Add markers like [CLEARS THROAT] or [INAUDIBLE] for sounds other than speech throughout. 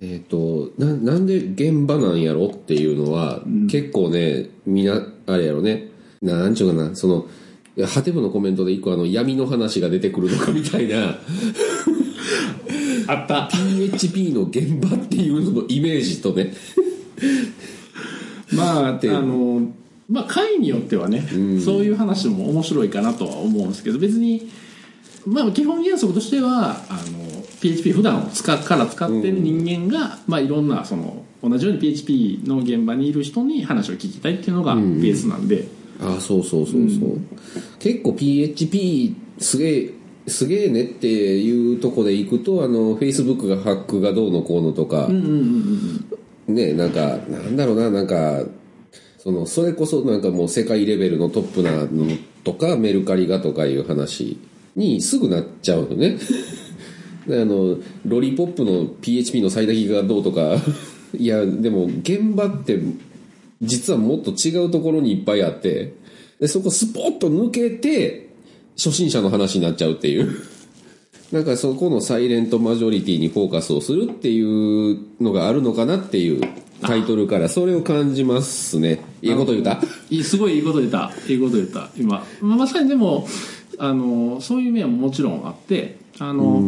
えっ、とななんで現場なんやろっていうのは、結構ねみんなあれやろね。なんちゅうかな。そのハテブのコメントで一個あの闇の話が出てくるのかみたいな。[LAUGHS] あった。PHP の現場っていうののイメージとね。[LAUGHS] まああてのまあ回によってはね、そういう話も面白いかなとは思うんですけど別にまあ基本原則としてはあの PHP 普段使っから使ってる人間が、まあいろんなその同じように PHP の現場にいる人に話を聞きたいっていうのがベースなんで、ああそうそうそうそう、結構 PHP すげえすげえねっていうとこで行くとあの Facebook がハックがどうのこうのとか、ねなんかなんだろうななんかそのそれこそなんかもう世界レベルのトップなのとかメルカリがとかいう話にすぐなっちゃうのねのロリポップの PHP の最大がどうとか。[LAUGHS] いやでも現場って実はもっと違うところにいっぱいあって。でそこスポッと抜けて初心者の話になっちゃうっていう。[LAUGHS] なんかそこのサイレントマジョリティにフォーカスをするっていうのがあるのかなっていうタイトルからそれを感じますね。いいこと言うた。いいすごいいいこと言った。いいこと言った。今、まあ、まさにでもあのそういう面ももちろんあってあの、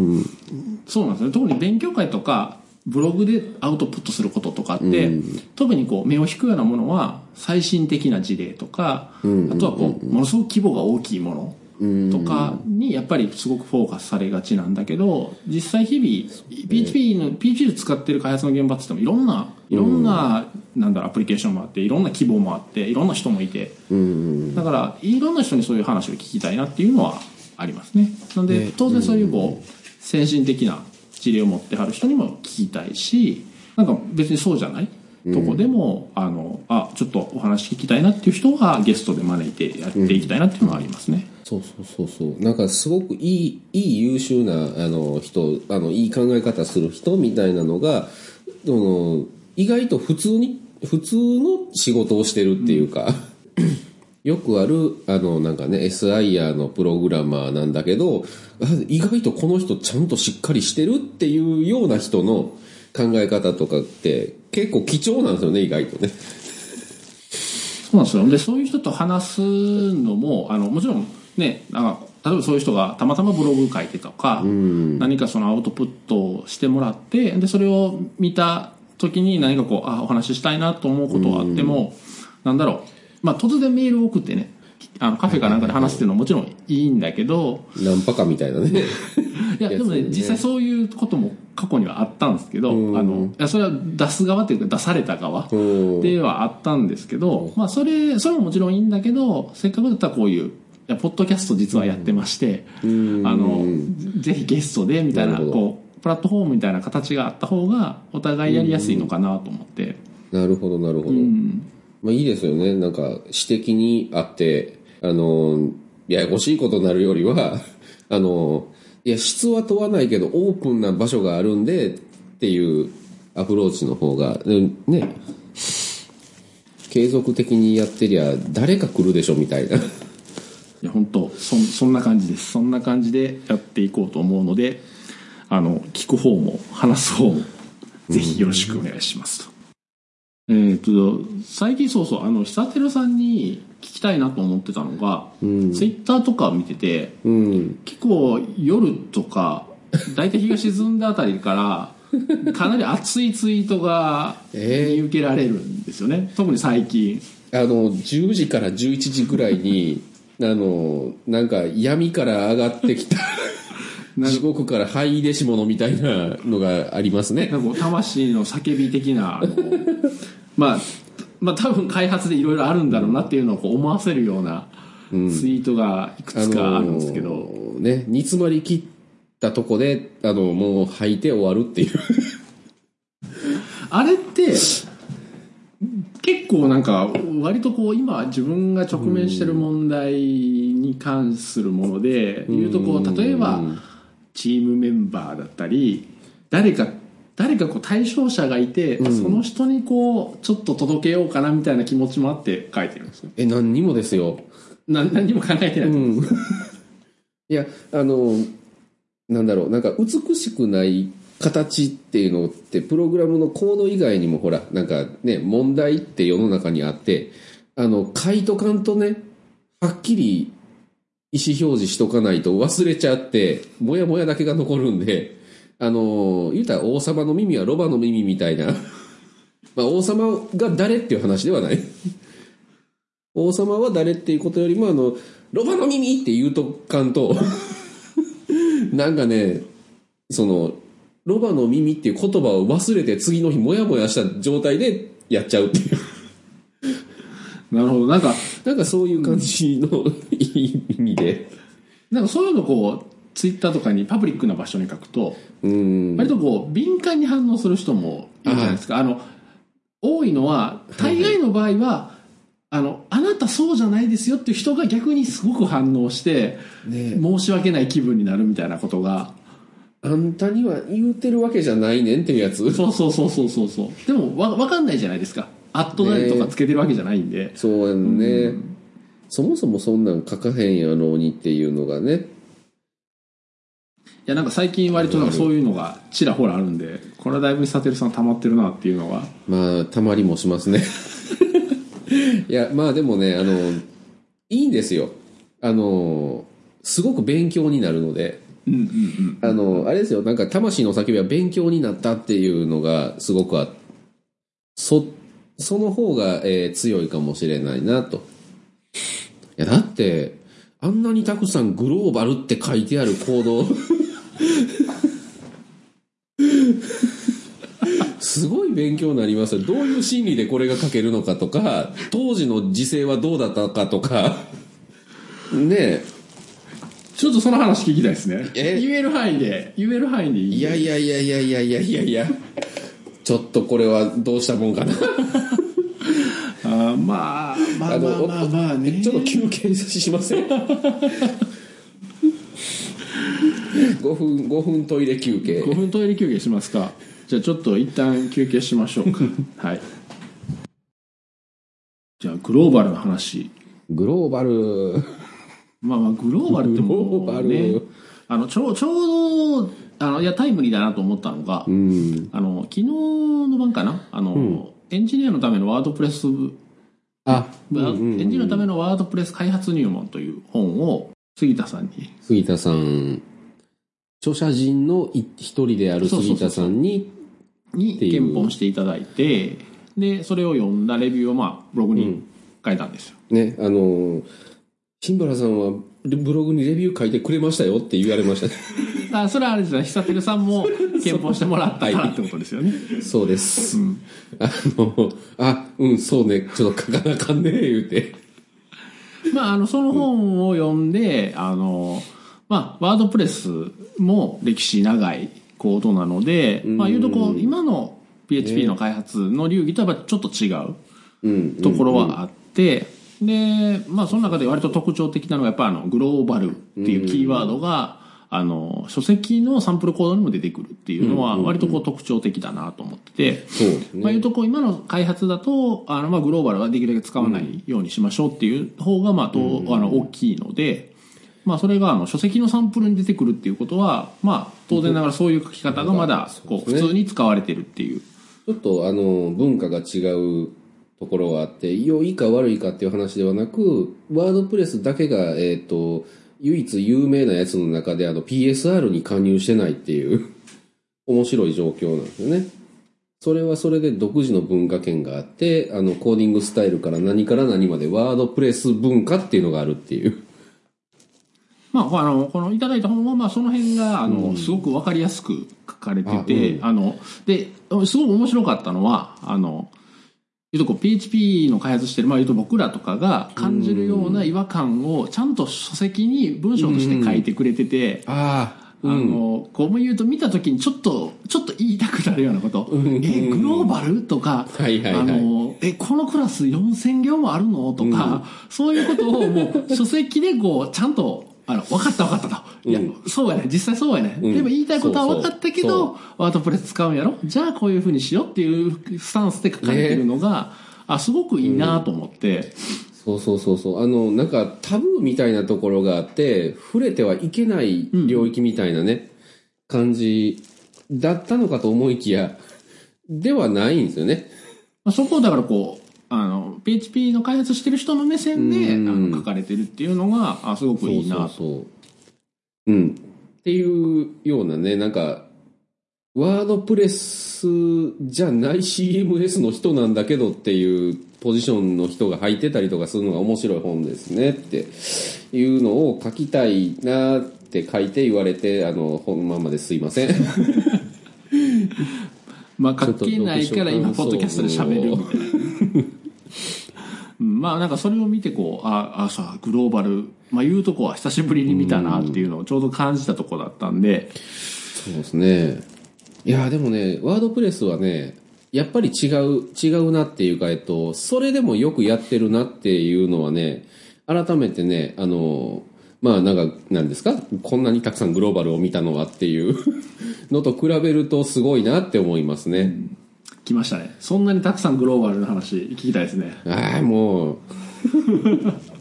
そうなんですね。特に勉強会とかブログでアウトプットすることとかって、特にこう目を引くようなものは最新的な事例とか、あとはこうものすごく規模が大きいものとかにやっぱりすごくフォーカスされがちなんだけど実際日々 PHP の PHP で使ってる開発の現場って言ってもいろんないろんな、なんだろうアプリケーションもあっていろんな規模もあっていろんな人もいて、だからいろんな人にそういう話を聞きたいなっていうのはありますね。なので当然そういうこう先進的な事例を持ってはる人にも聞きたいしなんか別にそうじゃない？とこでも、あのあちょっとお話聞きたいなっていう人はゲストで招いてやっていきたいなっていうのはありますね、そうそうそうそう。なんかすごくいいいい優秀なあの人あのいい考え方する人みたいなのがその意外と普通に普通の仕事をしてるっていうか、よくあるあのなんかね SIR のプログラマーなんだけどあ意外とこの人ちゃんとしっかりしてるっていうような人の考え方とかって結構貴重なんですよね意外とね。[LAUGHS] そうなんですよ。でそういう人と話すのもあのもちろんねなんか例えばそういう人がたまたまブログ書いてとか、何かそのアウトプットをしてもらってでそれを見た時に何かこうあお話ししたいなと思うことはあっても、なんだろう、まあ、突然メールを送ってねあのカフェかなんかで話すっていうのはもちろんいいんだけどナンパかみたいなね。いやでもね実際そういうことも過去にはあったんですけど、あのいやそれは出す側っていうか出された側うん。ではあったんですけど、まあそれそれももちろんいいんだけどせっかくだったらこういういやポッドキャスト実はやってまして、あのぜひゲストでみたいなこうプラットフォームみたいな形があった方がお互いやりやすいのかなと思って、なるほどなるほど、うんまあいいですよね。なんか、指摘にあって、あの、ややこしいことになるよりは、[LAUGHS] あの、いや、質は問わないけど、オープンな場所があるんで、っていうアプローチの方が、ね、継続的にやってりゃ、誰か来るでしょ、みたいな。いや本当そそんな感じですそんな感じでやっていこうと思うのであの聞く方も話す方もぜひよろしくお願いしますと。えっ、と最近そうそうあの久照さんに聞きたいなと思ってたのが、ツイッターとか見ててうん。結構夜とか大体日が沈んだあたりから [LAUGHS] かなり熱いツイートがえー見受けられるんですよね特に最近あの、10時から11時ぐらいに、[LAUGHS] あの、なんか闇から上がってきた、[LAUGHS] 地獄から灰入れし物みたいなのがありますね。なんか魂の叫び的なあのまあまあ多分開発でいろいろあるんだろうなっていうのを思わせるようなツイートがいくつかあるんですけど、のーね、煮詰まり切ったとこで、あの、もう吐いて終わるっていう。あれって結構なんか割とこう今自分が直面してる問題に関するもので言うとこう例えばチームメンバーだったり誰か誰かこう対象者がいて、その人にこうちょっと届けようかなみたいな気持ちもあって書いてるんですよえ、何にもですよ。な何にも考えてない、うん。いや、あの、なんだろう、なんか美しくない形っていうのってプログラムのコード以外にもほらなんかね問題って世の中にあってあの書いとかんとねはっきり意思表示しとかないと忘れちゃってもやもやだけが残るんであの言うたら王様の耳はロバの耳みたいな。[LAUGHS] まあ王様が誰っていう話ではない。[LAUGHS] 王様は誰っていうことよりもあのロバの耳って言うとかんと [LAUGHS] なんかねそのロバの耳っていう言葉を忘れて次の日モヤモヤした状態でやっちゃうっていう。なるほど。なんか、なんかそういう感じの意味で。なんかそういうのこう、ツイッターとかにパブリックな場所に書くと、うん。割とこう、敏感に反応する人もいるじゃないですか。あの、多いのは、大概の場合は、あの、あなたそうじゃないですよっていう人が逆にすごく反応して、ね。申し訳ない気分になるみたいなことが、あんたには言うてるわけじゃないねんっていうやつ？そうそうそうそうそうそう。でもわ、わかんないじゃないですか。アットなりとかつけてるわけじゃないんで。そうやんね、そもそもそんなん書かへんやろうにっていうのがね。いや、なんか最近割となんかそういうのがちらほらあるんで、これはだいぶサテルさん溜まってるなっていうのが。まあたまりもしますね。[LAUGHS] いやまあでもねあのいいんですよ。あのすごく勉強になるので。うんうんうん。あのあれですよ。なんか魂の叫びは勉強になったっていうのがすごくあそその方が、えー強いかもしれないなと。いやだってあんなにたくさんグローバルって書いてあるコードすごい勉強になります。よどういう心理でこれが書けるのかとか当時の時勢はどうだったかとか。ねえ。ちょっとその話聞きたいですね。え？言える範囲で、言える範囲でいい？いやいやいやいやいやいやいや。いやちょっとこれはどうしたもんかな。あーまあ、まあまあまあまあね。ちょっと休憩しません？[LAUGHS] 5分5分トイレ休憩。5分トイレ休憩しますか。じゃあちょっと一旦休憩しましょうか。[LAUGHS] はい。じゃあグローバルな話。グローバル。まあまあグローバルってもグローバうねル、あの、ちょう、ちょうど、あの、いや、タイムリーだなと思ったのが、うん。あの、昨日の晩かな？あの、エンジニアのためのワードプレス、あエンジニアのためのワードプレス開発入門という本を杉田さんに。杉田さん著者陣のい一人である杉田さんにに検本していただいてでそれを読んだレビューをまあブログに書いたんですよ、ねあの新原さんはブログにレビュー書いてくれましたよって言われましたね。[LAUGHS] あそれはあれですよ。久照さんも [LAUGHS] 検本してもらったからってことですよね、そうです、あのあうんそうね。ちょっと書かなあかんね言うて。まあ、あのその本を読んであの、まあ、ワードプレスも歴史長いコードなので、まあ、いうとこう今の PHP の開発の流儀とはやっぱちょっと違ううん。ところはあって、で、まあ、その中で割と特徴的なのがやっぱあのグローバルっていうキーワードが、あの書籍のサンプルコードにも出てくるっていうのは割とこう特徴的だなと思ってて、そうですね。まあ、いうとこ今の開発だとあのまあグローバルはできるだけ使わないようにしましょうっていう方がまあと、あの大きいので、まあ、それがあの書籍のサンプルに出てくるっていうことは、まあ、当然ながらそういう書き方がまだこう普通に使われてるっていう。ちょっとあの文化が違うところがあって良いか悪いかっていう話ではなくワードプレスだけが、えっと唯一有名なやつの中であの PSR に加入してないっていう [LAUGHS] 面白い状況なんですよね。それはそれで独自の文化圏があってあのコーディングスタイルから何から何までワードプレス文化っていうのがあるっていう。まあ、あの、このいただいた本は、まあ、その辺が、あの、すごくわかりやすく書かれてて、あ,、の、で、すごく面白かったのは、あの、いうとこう PHP の開発してる、まあ、いうと僕らとかが感じるような違和感をちゃんと書籍に文章として書いてくれてて、あああの、こう言うと見た時にちょっと、ちょっと言いたくなるようなこと。え、グローバル？とか、はいはいはい。あの、え、このクラス4000行もあるの？とか、そういうことをもう書籍でこう、ちゃんと、あの、分かった分かったと。いや、そうやね。実際そうやね。んでも言いたいことは分かったけど、ワードプレス使うんやろ？じゃあこういうふうにしようっていうスタンスで書かれてるのが、あ、すごくいいなと思って、そうそうそうそう。あの、なんかタブーみたいなところがあって、触れてはいけない領域みたいなね、感じだったのかと思いきや、ではないんですよね。まあそこをだからこう、あの、PHP の開発してる人の目線で、あうんの書かれてるっていうのが、あすごくいいなそうん。っていうようなね、なんか、ワードプレスじゃない CMS の人なんだけどっていうポジションの人が入ってたりとかするのが面白い本ですねっていうのを書きたいなって書いて言われて、あの、本ままですいません。まあ書けないから今、ポッドキャストで喋るみたいな。うんまあなんかそれを見てこう、あ、あ、さ、グローバル、まあ言うとこは久しぶりに見たなっていうのをちょうど感じたとこだったんで、そうですね。いや、でもね、ワードプレスはね、やっぱり違う、違うなっていうか、えっと、それでもよくやってるなっていうのはね、改めてね、あの、まあなんか、なんですか？こんなにたくさんグローバルを見たのはっていうのと比べるとすごいなって思いますね。来ましたね。そんなにたくさんグローバルな話聞きたいですね。ああ、もう。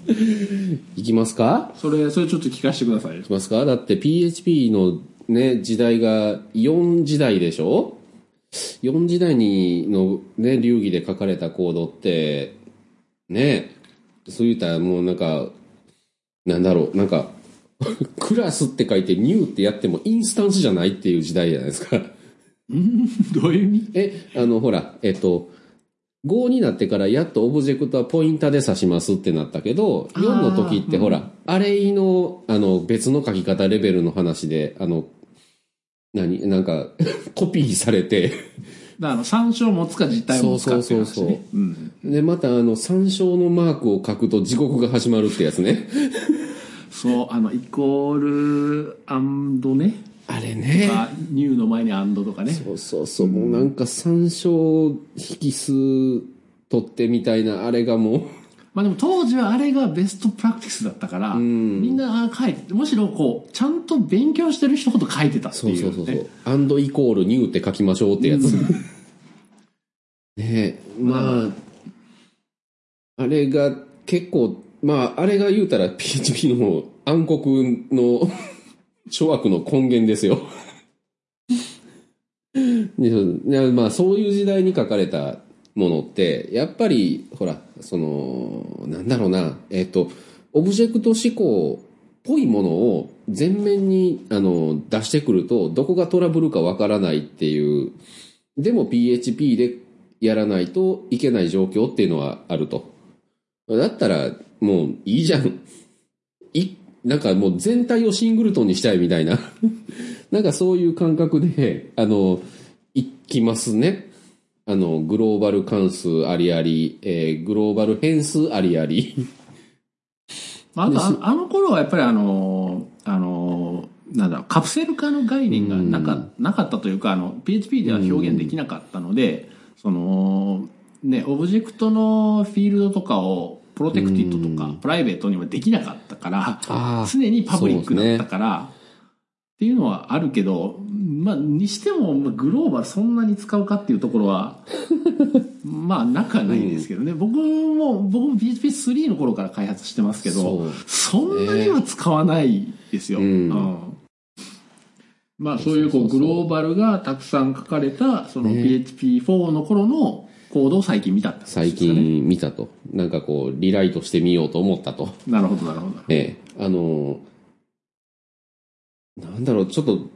[LAUGHS] いきますか？それ、それちょっと聞かせてくださいい。きますか？だって PHP のね、時代が4時代でしょ ?4 時代にのね、流儀で書かれたコードって、ね、そう言ったらもうなんか、なんだろう、なんか、[LAUGHS] クラスって書いてニューってやってもインスタンスじゃないっていう時代じゃないですか。[LAUGHS] どういう意味？え、あの、ほら、えっと、5になってからやっとオブジェクトはポインターで指しますってなったけど、あー4の時ってほら、アレイの、あの、別の書き方レベルの話で、あの、何？なんか、[LAUGHS] コピーされて、だからあの、参照持つか実体を持つかっていう話、ね。そうそうそううん。で、またあの、参照のマークを書くと地獄が始まるってやつね。そう、あの、イコール、アンドね。あれね。あニューの前にアンドとかね。そうそうそう、もうなんか参照引数取ってみたいな、あれがもう、まあでも当時はあれがベストプラクティスだったから、んみんなあ書いて、むしろこう、ちゃんと勉強してる人ほど書いてたってそういう、ね。そうそうそう。アンドイコールニューって書きましょうってやつ。ねえ、まあ、あれが結構、まあ、あれが言うたら PHP の暗黒の諸悪の根源ですよ。[LAUGHS] でそういやまあ、そういう時代に書かれたものって、やっぱり、ほら、その、なんだろうな、えっ、と、オブジェクト思考っぽいものを前面にあの出してくると、どこがトラブルかわからないっていう、でも PHP でやらないといけない状況っていうのはあると。だったら、もういいじゃん。い、なんかもう全体をシングルトンにしたいみたいな。[LAUGHS] なんかそういう感覚で、あの、いきますね。あの、グローバル関数ありあり、えーグローバル変数ありあり。まあ、あとああの頃はやっぱりあの、あの、なんだろう、カプセル化の概念がなか,、なかったというか、あの、PHP では表現できなかったので、その、ね、オブジェクトのフィールドとかをプロテクティッドとか、プライベートにはできなかったから、常にパブリックだったから、っていうのはあるけど、まあ、にしても、まあグローバルそんなに使うかっていうところは、[LAUGHS] まあ、なくはないんですけどね。僕も、僕も PHP3 の頃から開発してますけど、そう。そんなには使わないですよ。うん。まあ、そういうこうグローバルがたくさん書かれた、その PHP4 の頃のコードを最近見たってことね。近見たと。なんかこう、リライトしてみようと思ったと。なるほど、なるほど。ええ、あの、なんだろう、ちょっと、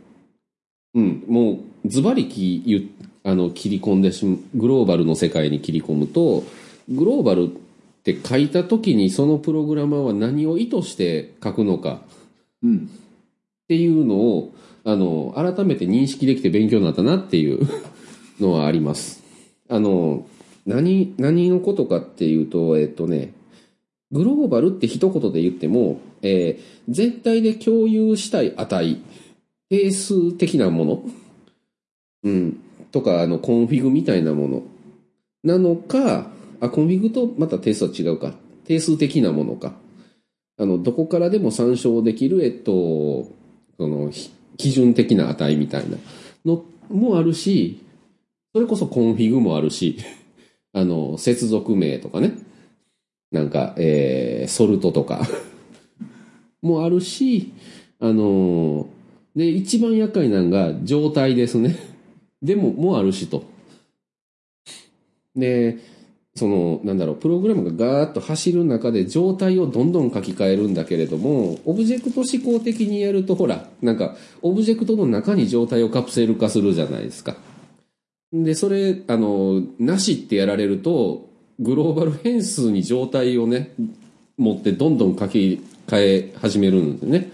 うん、もう、ズバリきゆあの切り込んでしグローバルの世界に切り込むと、グローバルって書いた時にそのプログラマーは何を意図して書くのかうん。っていうのを、あの、改めて認識できて勉強になったなっていうのはあります。あの、何、何のことかっていうと、えっとね、グローバルって一言で言っても、えー全体で共有したい値、定数的なもの、うん、とか、あの、コンフィグみたいなものなのか、あ、コンフィグとまた定数は違うか。定数的なものか。あの、どこからでも参照できる、えっと、その、基準的な値みたいなのもあるし、それこそコンフィグもあるし、[LAUGHS] あの、接続名とかね。なんか、えー、ソルトとか [LAUGHS] もあるし、あの、で、一番厄介なのが状態ですね。[LAUGHS] でも、もあるしと。で、その、なんだろう、プログラムがガーッと走る中で状態をどんどん書き換えるんだけれども、オブジェクト思考的にやると、ほら、なんか、オブジェクトの中に状態をカプセル化するじゃないですか。で、それ、あの、なしってやられると、グローバル変数に状態をね、持ってどんどん書き換え始めるんですね。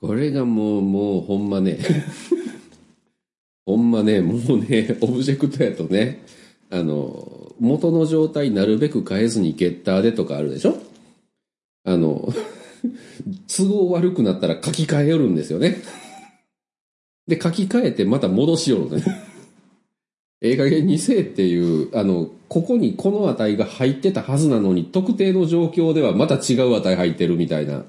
これがもう、もうほんまね、[LAUGHS] ほんまね、もうね、オブジェクトやとね、あの、元の状態なるべく変えずにゲッターでとかあるでしょ？あの、[LAUGHS] 都合悪くなったら書き換えよるんですよね。で、書き換えてまた戻しよるね。[LAUGHS] ええ加減にせえっていう、あの、ここにこの値が入ってたはずなのに、特定の状況ではまた違う値入ってるみたいな。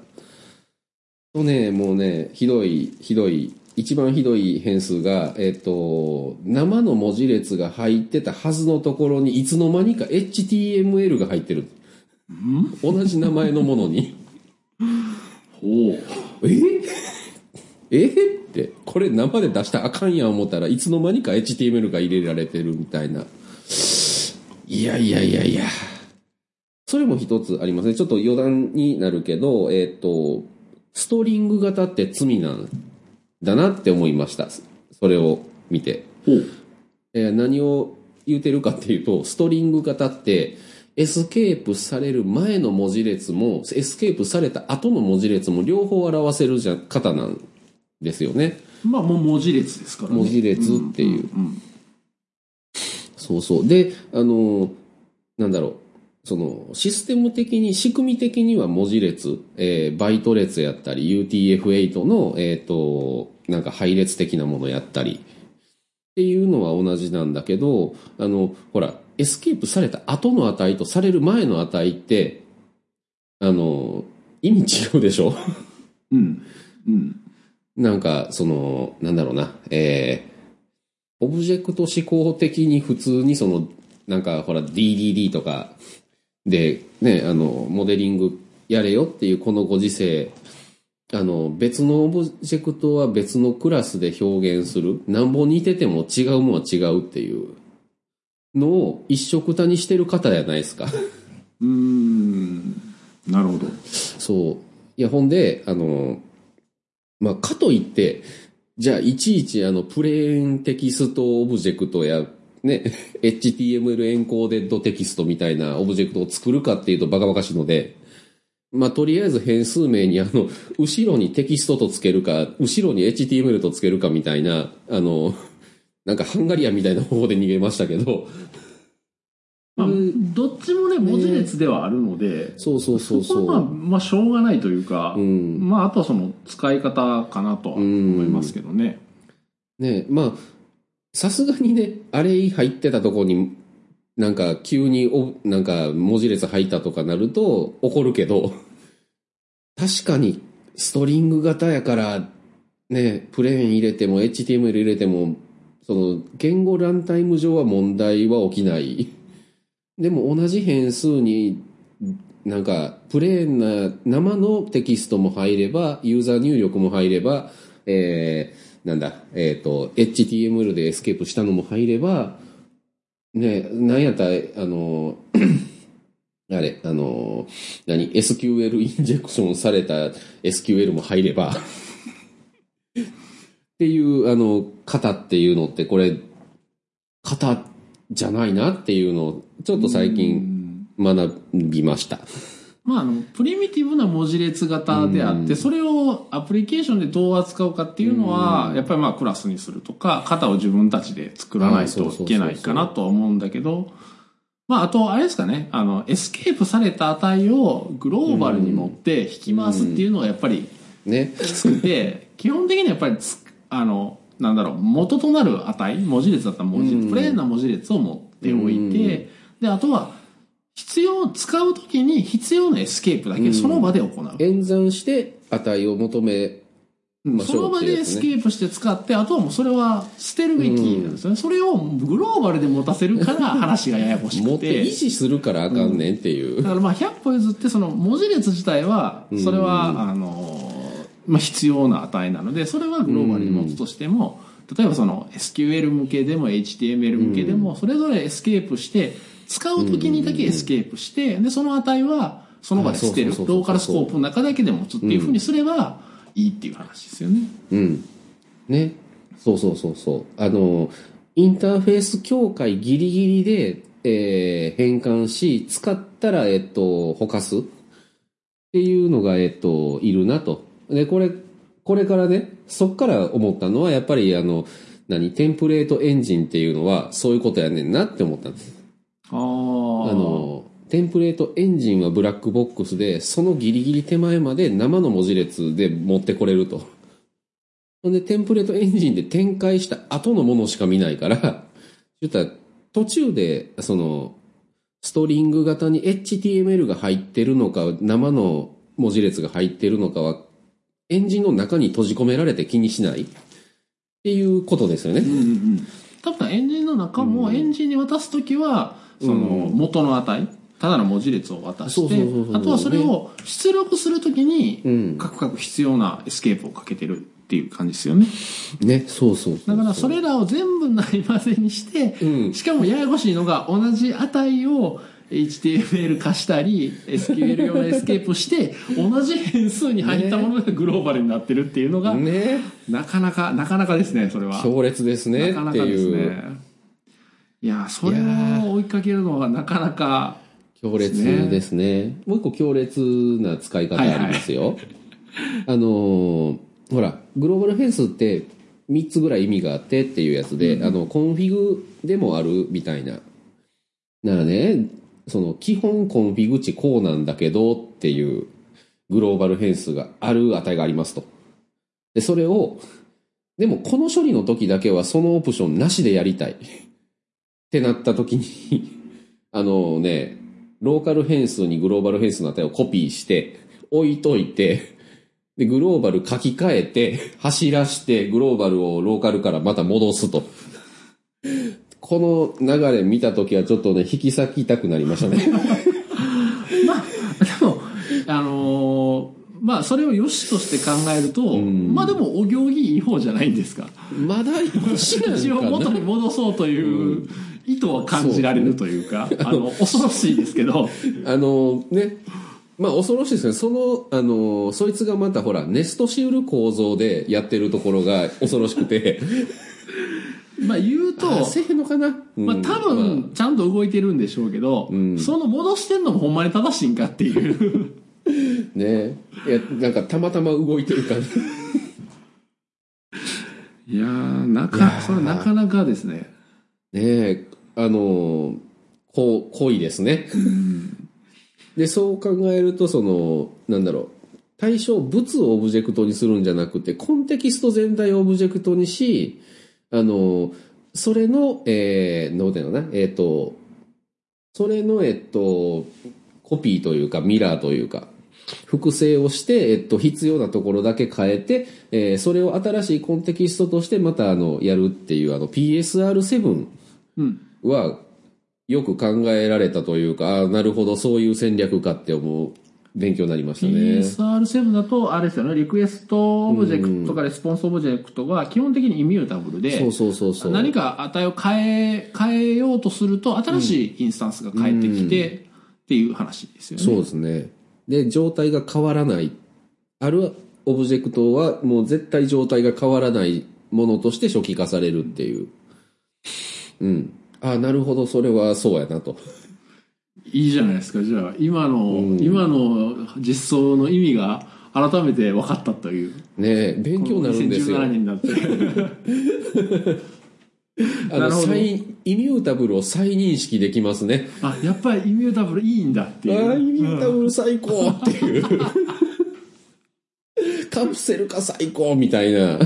とね、もうね、ひどい、ひどい、一番ひどい変数が、えっ、と、生の文字列が入ってたはずのところに、いつの間にか HTML が入ってる。同じ名前のものに。[LAUGHS] ほう。え？[LAUGHS] え？って、これ生で出したらあかんやん思ったらいつの間にか HTML が入れられてるみたいな。いやいやいやいや。それも一つありますね。ちょっと余談になるけど、えっ、と、ストリング型って罪なんだなって思いました。それを見て。えー何を言うてるかっていうと、ストリング型って、エスケープされる前の文字列も、エスケープされた後の文字列も両方表せるじゃ型なんですよね。まあもう文字列ですからね。文字列っていう。うん。そうそう。で、あの、なんだろう。その、システム的に、仕組み的には文字列、えーバイト列やったり、UTF-8 の、えっ、と、なんか配列的なものやったり、っていうのは同じなんだけど、あの、ほら、エスケープされた後の値とされる前の値って、あの、意味違うでしょ？[LAUGHS] うん。うん。なんか、その、なんだろうな、えー、オブジェクト指向的に普通にその、なんかほら DDD とかで、ね、あの、モデリングやれよっていうこのご時世、あの、別のオブジェクトは別のクラスで表現する。なんぼ似てても違うもんは違うっていうのを一緒くたにしてる型じゃないですか。うーん。なるほど。そう。いや、ほんで、あの、まあ、かといって、じゃあ、いちいち、あの、プレーンテキストオブジェクトや、ね、[LAUGHS] HTML エンコーデッドテキストみたいなオブジェクトを作るかっていうとバカバカしいので、まあ、とりあえず変数名に、あの、後ろにテキストとつけるか、後ろに HTML とつけるかみたいな、あの、なんかハンガリアンみたいな方法で逃げましたけど、まあ、どっちもね、文字列ではあるので、そうそうそうそう。そこはまあ、まあ、しょうがないというか、うん。まあ、あとはその使い方かなとは思いますけどね。ねまあ、さすがにね、あれ入ってたとこに、なんか急にお、なんか文字列入ったとかなると怒るけど、確かにストリング型やから、ね、プレーン入れても HTML 入れても、その言語ランタイム上は問題は起きない。でも同じ変数になんか、プレーンな生のテキストもいれば、ユーザー入力もいれば、えー、なんだ、えっ、と、HTML でエスケープしたのもいれば、ね、なんやった、あの、[COUGHS] あれ、あの、何 ?SQL インジェクションされた SQL もいれば、っていう、あの、型っていうのって、これ、型じゃないなっていうのを、ちょっと最近学びました。まあ、あの、プリミティブな文字列型であって、それをアプリケーションでどう扱うかっていうのは、やっぱりまあクラスにするとか、型を自分たちで作らないといけないかなとは思うんだけど、まあ、あと、あれですかね、あの、エスケープされた値をグローバルに持って引き回すっていうのはやっぱりね。きつくて、基本的にはやっぱりつ、あの、なんだろう、元となる値、文字列だったら文字列、プレーンな文字列を持っておいて、で、あとは、必要、使うときに必要なエスケープだけその場で行う。演算して値を求めましその場ょうっていうやつねでエスケープして使って、あとはもうそれは捨てるべきなんですよね。それをグローバルで持たせるから話がややこしく持って維て。持するからあかんねんっていう。だからまあ100歩譲ってその文字列自体は、それは、あの、まあ、必要な値なのでそれはグローバルに持つとしても、例えばその SQL 向けでも HTML 向けでもそれぞれエスケープして使う時にだけエスケープしてでその値はその場で捨てるローカルスコープの中だけで持つっていうふうにすればいいっていう話ですよね。うん。ね。そうそうそうそう。あの、インターフェース境界ギリギリで、えー変換し、使ったら、えっと、ほかすっていうのが、えっと、いるなと。で、これ、これからね、そっから思ったのは、やっぱり、あの、何、テンプレートエンジンっていうのは、そういうことやねんなって思ったんです。あああの、テンプレートエンジンはブラックボックスで、そのギリギリ手前まで生の文字列で持ってこれると。ほんで、テンプレートエンジンで展開した後のものしか見ないから、言ったら途中で、その、ストリング型に HTML が入ってるのか、生の文字列が入ってるのかは、エンジンの中に閉じ込められて気にしない？っていうことですよね。うんうんうん。多分エンジンの中もエンジンに渡す時はその元の値ただの文字列を渡してあとはそれを出力する時にうん。カクカク必要なエスケープをかけてるっていう感じですよね。ね、そうそうそうだからそれらを全部ないまぜにして、うん。しかもややこしいのが同じ値を HTML 化したり SQL 用のエスケープして同じ変数に入ったものがグローバルになってるっていうのが、ね。なかなかなかなかですねそれは。強烈ですねなかなってかですいう。ね。いや、それを追いかけるのはなかなか、強烈ですね。もう一個強烈な使い方ありますよ。あのーほら、グローバルフェンスって3つぐらい意味があってっていうやつで、あの、コンフィグでもあるみたいな。ならね、その基本コンフィグ値こうなんだけどっていうグローバル変数がある値がありますと。で、それを、でもこの処理の時だけはそのオプションなしでやりたい。ってなった時に、[LAUGHS] あのね、ローカル変数にグローバル変数の値をコピーして、置いといて、で、グローバル書き換えて、走らして、グローバルをローカルからまた戻すと。この流れ見たときはちょっとね、引き裂きたくなりましたね。[LAUGHS] まあ、でも、あのーまあ、それを良しとして考えると、ん。まあでも、お行儀いい方じゃないんですか。まだマシなん一応かな元に戻そうという意図は感じられるというか、あの、恐ろしいですけど、[LAUGHS] あのね、まあ恐ろしいですけど、その、あの、そいつがまたほら、ネストしうる構造でやってるところが恐ろしくて、[LAUGHS] まあ言うと、あせえのかな、うんまあ多分、ちゃんと動いてるんでしょうけど、んその戻してんのもほんまに正しいんかっていう。[LAUGHS] ねいや、なんかたまたま動いてる感じ。いやー、ないか、それなかなかですね。ねえ、あの、こう、濃いですね。で、そう考えると、その、なんだろう、対象物をオブジェクトにするんじゃなくて、コンテキスト全体をオブジェクトにし、あの、それの、えー、どうていうのかな、えっ、と、それの、えっと、コピーというか、ミラーというか、複製をして、えっと、必要なところだけ変えて、えーそれを新しいコンテキストとしてまた、あの、やるっていう、あの、PSR7 うん。はよく考えられたというか、ああなるほど、そういう戦略かって思う勉強になりましたね。PSR7 だと、あれですよね、リクエストオブジェクトとかレスポンスオブジェクトが基本的に immutable で、そうそうそうそう。何か値を変え、変えようとすると、新しいインスタンスが返ってきて、っていう話ですよね。そうですね。で、状態が変わらない。あるオブジェクトはもう絶対状態が変わらないものとして初期化されるっていう。うん。ああ、なるほど、それはそうやなと。いいじゃないですか。じゃあ、今の、今の実装の意味が改めて分かったという。ねえ、勉強になるんですよ。2017年になって。[LAUGHS] あの、再、イミュータブルを再認識できますね。あ、やっぱりイミュータブルいいんだっていう。ああ、イミュータブル最高っていう。[LAUGHS] カプセル化最高みたいな。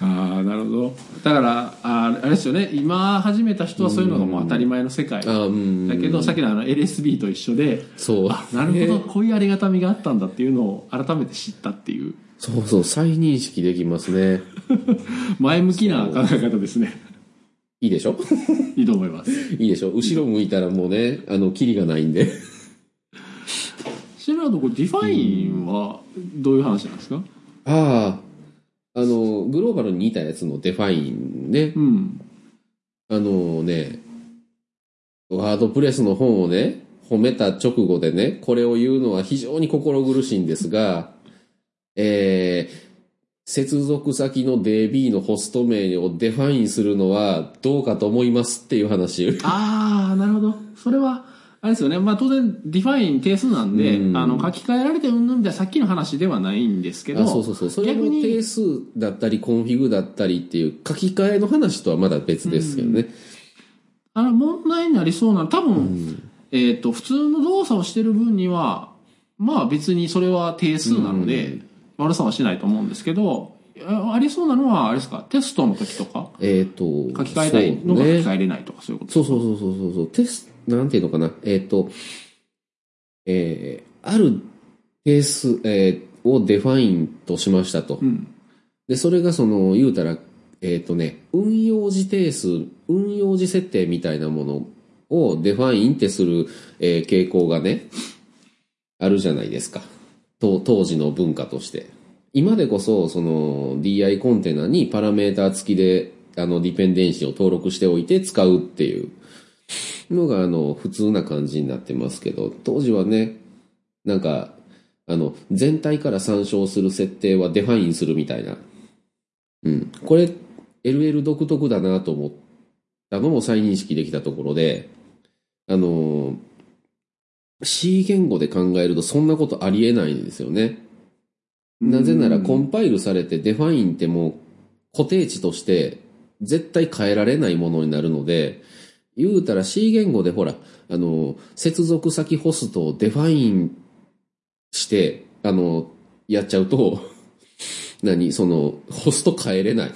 ああ、なるほど。だから、あーあれですよね。今始めた人はそういうのがもう当たり前の世界。だけど、さっきのあの LSB と一緒で、そう。あ、なるほど、こういうありがたみがあったんだっていうのを改めて知ったっていう、そうそう、再認識できますね。[LAUGHS] 前向きな考え方ですね。いいでしょ？[LAUGHS] いいと思います。いいでしょ？後ろ向いたらもうね、あの、キリがないんで。なるほどこれ define はどういう話なんですか？ああ、あの、グローバルに似たやつの define ね。うんあのね、ワードプレスの本をね、褒めた直後でね、これを言うのは非常に心苦しいんですが、えー、接続先の DB のホスト名を define するのはどうかと思いますっていう話。ああなるほどそれはあれですよね。まあ当然 define 定数なんで、うん。あの書き換えられてうんぬんみたいなさっきの話ではないんですけどあそうそうそう。それの逆に定数だったり、コンフィグだったりっていう書き換えの話とはまだ別ですけどね。あの問題になりそうな多分、えっ、と普通の動作をしてる分にはまあ別にそれは定数なので、悪さはしないと思うんですけどあありそうなのはあれですか？テストの時とか？えっ、と、書き換えたいのが書き換えれないとかそういうことそうそうそうそうそうそう。テスト、なんていうのかな？えっ、と、えー、ある定数、えーを define としましたと。うんで、それがその、言うたら、えっ、とね、運用時定数、運用時設定みたいなものを define ってする、えー傾向がね、あるじゃないですか。と当時の文化として。今でこそ、その DI コンテナにパラメータ付きで、あの、 dependency を登録しておいて使うっていうのが、あの、普通な感じになってますけど、当時はね、なんか、あの、全体から参照する設定は define するみたいな。うん。これ、LL 独特だなと思ったのも再認識できたところで、あの、C 言語で考えるとそんなことありえないんですよね。なぜならコンパイルされて define ってもう固定値として絶対変えられないものになるので、言うたら C 言語でほら、あの、接続先ホストを define して、あの、やっちゃうと、[LAUGHS] 何その、ホスト変えれない。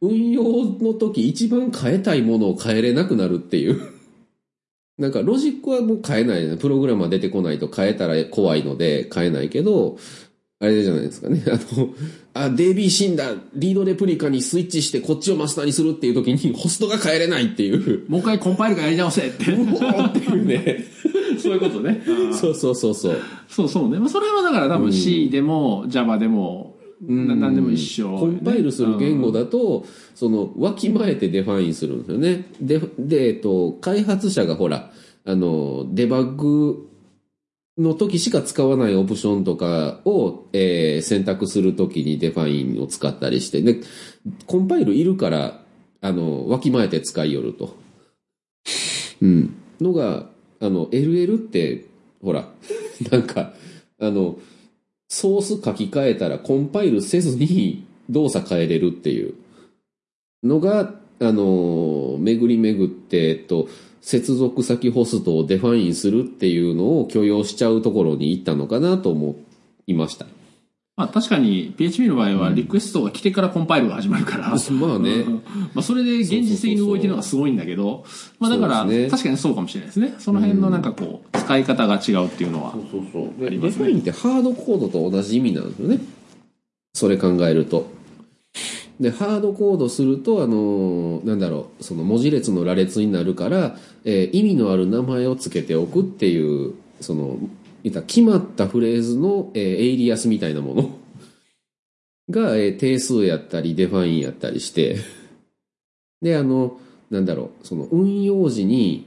運用の時一番変えたいものを変えれなくなるっていう。[LAUGHS] なんかロジックはもう変えない。プログラマー出てこないと変えたら怖いので変えないけど、あれじゃないですかね。あの、あ、DB 死んだ、リードレプリカにスイッチしてこっちをマスターにするっていう時にホストが変えれないっていう。もう一回コンパイルからやり直せってうおーっていうね。そういうことね [LAUGHS] そうそうそうそう。そうそうね、まあ、それはだから多分 C でも Java でもな何でも一緒、コンパイルする言語だと、その、わきまえて define するんですよね。で、で、えっと、開発者がほら、あの、デバッグの時しか使わないオプションとかを、えー選択するときに define を使ったりして、で、コンパイルいるから、あの、わきまえて使いよると。うん。のが、あの、LL って、ほら、[LAUGHS] なんか、あの、ソース書き換えたらコンパイルせずに動作変えれるっていうのが、あの、巡り巡って、えっと、接続先ホストを define するっていうのを許容しちゃうところに行ったのかなと思いました。まあ確かに PHP の場合はリクエストが来てからコンパイルが始まるから、[LAUGHS] まあねうんまあそれで現実的に動いてるのがすごいんだけど、まあだから確かにそうかもしれないですね。その辺のなんかこう、使い方が違うっていうのは。そうそう。でデありますねファインってハードコードと同じ意味なんですよね。それ考えると。で、ハードコードすると、あの、なんだろう、その文字列の羅列になるから、えー意味のある名前を付けておくっていう、その、決まったフレーズの、えーエイリアスみたいなもの [LAUGHS] が、えー定数やったり、 define やったりして、で、あの、なんだろう、その運用時に、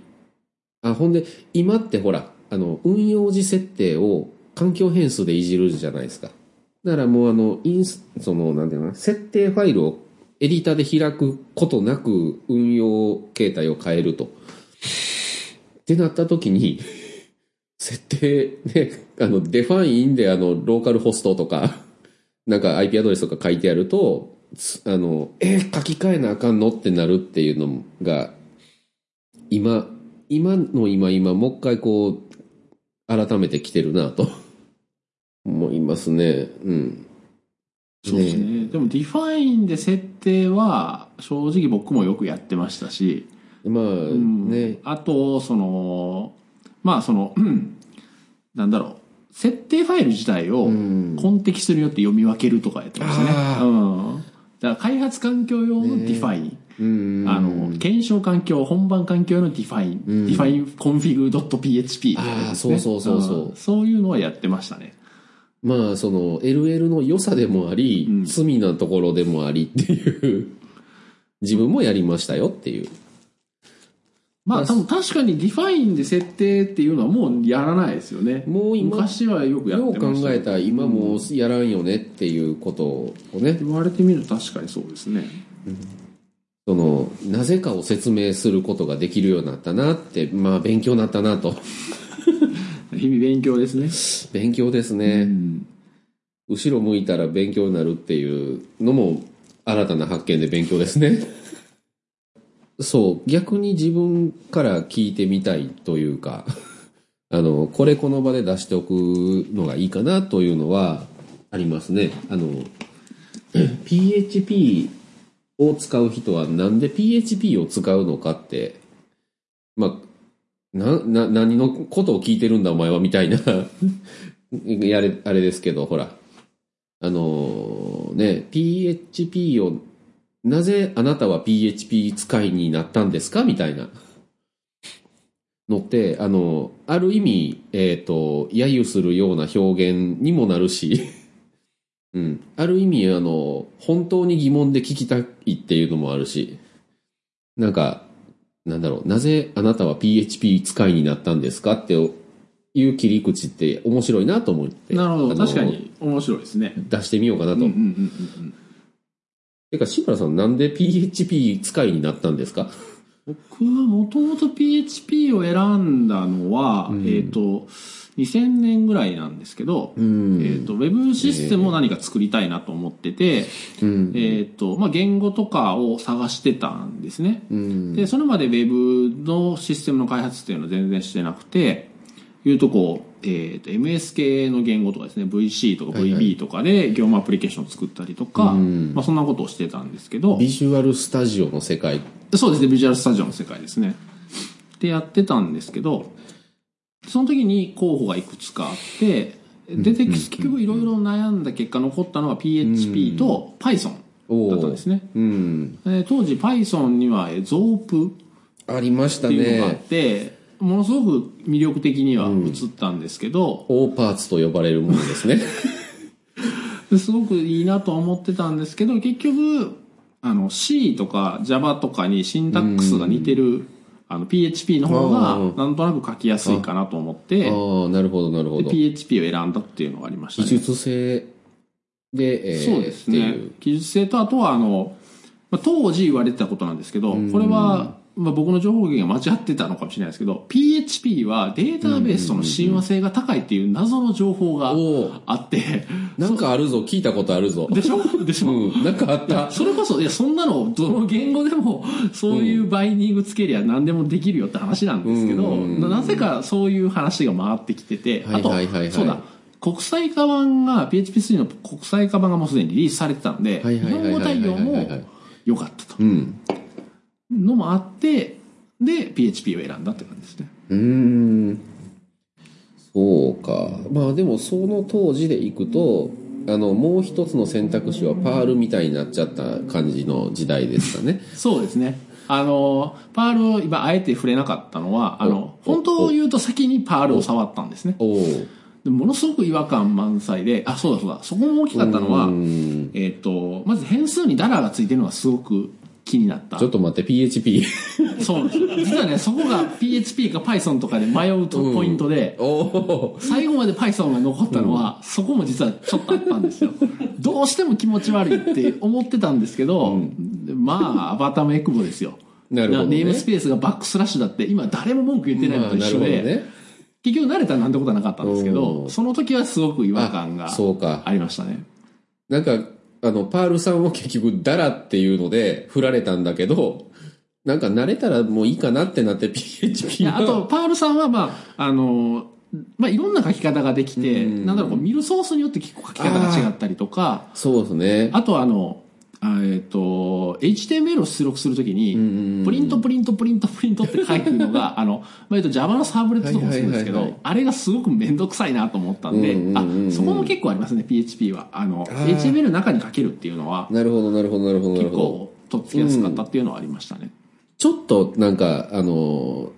あ、ほんで、今ってほら、あの、運用時設定を環境変数でいじるじゃないですか。だからもうあの、インス、その、なんていうの、設定ファイルをエディターで開くことなく運用形態を変えると。ってなった時に、[LAUGHS] 設定ね、あの、 define であの、ローカルホストとか、[LAUGHS] なんか IP アドレスとか書いてあると、あの、え、書き換えなあかんのってなるっていうのが、今、今の今今、もう一回こう、改めてきてるなと、思いますね。うん。そうですね。でも define で設定は正直僕もよくやってましたし、まあ、うんね。あと、その、まあその、うんなんだろう、設定ファイル自体をうんコンテキストによって読み分けるとかやってましたね。うん。だから開発環境用の define。うんあの、検証環境、本番環境の define、define config.php あーそうそうそうそうんそういうのはやってましたね。まあその LL の良さでもあり、うん。罪なところでもありっていう。[LAUGHS] 自分もやりましたよっていう。まあ多分確かに define で設定っていうのはもうやらないですよね。もう今昔はよくやよう考ってましたえたら今もうやらんよねっていうことをね、言われてみると確かにそうですね。そのなぜかを説明することができるようになったなってまあ勉強になったなと [LAUGHS] 日々勉強ですね。勉強ですね、うん。後ろ向いたら勉強になるっていうのも新たな発見で勉強ですね。[LAUGHS] そう。逆に自分から聞いてみたいというか [LAUGHS] あのこれこの場で出しておくのがいいかなというのはありますね。あの [CLEARS THROAT] PHP を使う人はなんで PHP を使うのかってまあな、な、何のことを聞いてるんだお前はみたいな [LAUGHS] やれ、あれですけど、ほら。あのーね、PHP を、なぜあなたは PHP 使いになったんですかみたいな。のって、あの、ある意味、えっ、と、揶揄するような表現にもなるし、[LAUGHS] うん。ある意味、あの、本当に疑問で聞きたいっていうのもあるし、なんか、なんだろう、なぜあなたは PHP 使いになったんですかっていう切り口って面白いなと思って。なるほど。確かに面白いですね。出してみようかなと。うんうんうんうんてか、志村さんなんで PHP 使いになったんですか？僕はもともと PHP を選んだのは、うんえっ、と、2000年ぐらいなんですけど、うんえっ、と、ウェブシステムを何か作りたいなと思ってて、うん。えっ、と、まあ、言語とかを探してたんですね。うん。で、それまで Web のシステムの開発っていうのは全然してなくて、いうとこう、えっ、と、MS 系の言語とかですね、VC とかはいはい VB とかで業務アプリケーションを作ったりとか、うんまあそんなことをしてたんですけど、ビジュアルスタジオの世界。そうですね、ビジュアルスタジオの世界ですね。でやってたんですけど、その時に候補がいくつかあって、出てき、結局いろいろ悩んだ結果残ったのは PHP と Python おだったんですね。うん。えー当時 Python にはえー ZOOP ありましたっていうのがあっね。て、ものすごく魅力的には映ったんですけど、オーパーツと呼ばれるものですね。[LAUGHS] ですごくいいなとは思ってたんですけど、結局、あの C とか Java とかにシンタックスが似てる、あの PHP の方がうんなんとなく書きやすいかなと思って、ああ、なるほど、なるほでど。PHP を選んだっていうのがありました技ね。術性で、えーそうですね。技術性とあとはあの、まあ、当時言われてたことなんですけど、これは、まあ、僕の情報源が間違ってたのかもしれないですけど、PHP はデータベースとの親和性が高いっていう謎の情報があって、なんかあるぞ、聞いたことあるぞ。でしょ？でしょ、うん、なんかあった。それこそ、いや、そんなの、どの言語でも、そういうバインディングつけりゃ何でもできるよって話なんですけど、うんななぜかそういう話が回ってきてて、あとそうだ、国際化版が、PHP3 の国際化版がもうすでにリリースされてたんで、日本語対応も良かったと。うん。のもあって、で、PHP を選んだって感じですね。うーん。そうか。まあでもその当時でいくと、あの、もう一つの選択肢はパールみたいになっちゃった感じの時代ですかね。そうですね。あの、パールを今あえて触れなかったのは、あの、お本当を言うと先にパールを触ったんですね。おお。でものすごく違和感満載で、あ、そうだそうだ、そこも大きかったのはう、んえっ、と、まず変数にダラーがついてるのがすごく気になったちょ。っと待って、PHP。そう。実はね、そこが PHP か Python とかで迷うとポイントで、おお。最後まで Python が残ったのは、そこも実はちょっとあったんですよ。[LAUGHS] どうしても気持ち悪いって思ってたんですけど、まあ、アバターもエクボですよ。なるほどねネームスペースがバックスラッシュだって、今誰も文句言ってないのと一緒で、ほどね。結局慣れたらなんてことはなかったんですけうど、んその時はすごく違和感があそうか。ありましたね。なんか、あの、パールさんは結局、ダラっていうので振られたんだけど、なんか慣れたらもういいかなってなって PHP あと、パールさんは、まあ、あの、まあ、いろんな書き方ができて、うんなんだろう、こう見るソースによって結構書き方が違ったりとか、そうですね。あとはあの、あえっ、と、HTML を出力するときに、んプリントプリントプリントプリントって書くのが、[LAUGHS] あの、まあ、えっと Java のサーブレットとかもするんですけどあれがすごくめんどくさいなと思ったんでうんうんうんうん、あ、そこも結構ありますね、PHP は。あの、HTML の中に書けるっていうのは、なるほど、なるほど、なるほど。結構とっつきやすかったっていうのはありましたね。ちょっとなんか、あの、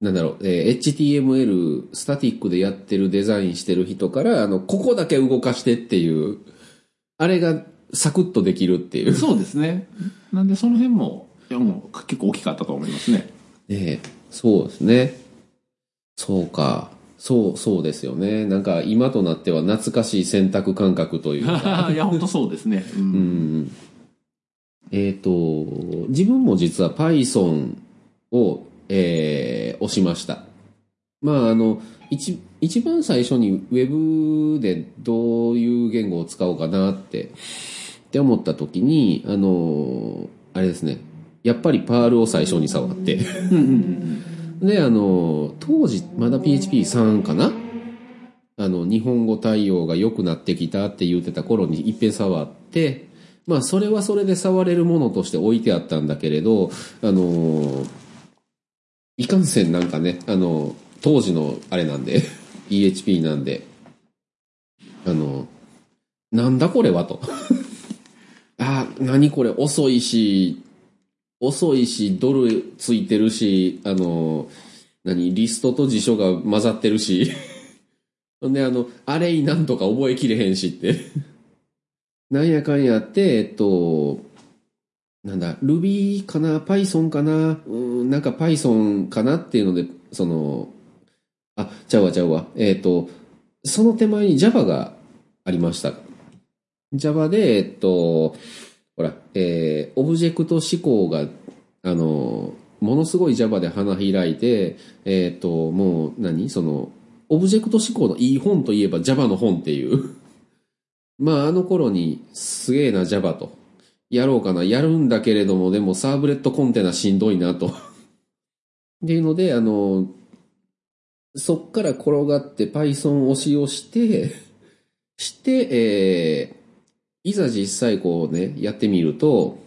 なんだろう、えー HTML、スタティックでやってるデザインしてる人から、あの、ここだけ動かしてっていう、あれがサクッとできるっていう。そうですね。なんでその辺も、いやもう結構大きかったと思いますね。ねえそうですね。そうか。そう、そうですよね。なんか今となっては懐かしい選択感覚というか。[LAUGHS] いや、本当そうですね。うんうん。えっ、と、自分も実は Python を、えー押しました。まあ、あの、一、一番最初に Web でどういう言語を使おうかなって、って思った時に、あの、あれですね。やっぱりパールを最初に触って。[LAUGHS] で、あの、当時、まだ PHP3 かな？あの、日本語対応が良くなってきたって言ってた頃に一遍触って、まあ、それはそれで触れるものとして置いてあったんだけれど、あの、いかんせんなんかね、あの、当時のあれなんで、[LAUGHS] PHP なんで、あの、なんだこれはと。あ、何これ遅いし、遅いし、ドルついてるし、あの、何、リストと辞書が混ざってるし、[LAUGHS] ほんで、あの、あれいなんとか覚えきれへんしって。[LAUGHS] なんやかんやって、えっと、なんだ、Ruby かな ?Python かなうん、なんか Python かなっていうので、その、あ、ちゃうわちゃうわ。えっと、その手前に Java がありました。Java で、えっと、ほら、えー、オブジェクト思考が、あの、ものすごい Java で花開いて、えっと、もう何？その、オブジェクト思考のいい本といえば Java の本っていう。[LAUGHS] まあ、あの頃に、すげえな Java と。やろうかな。やるんだけれども、でもサーブレットコンテナしんどいなと。[LAUGHS] っていうので、あの、そっから転がって Python 押しをして、して、えーいざ実際こうね、やってみると、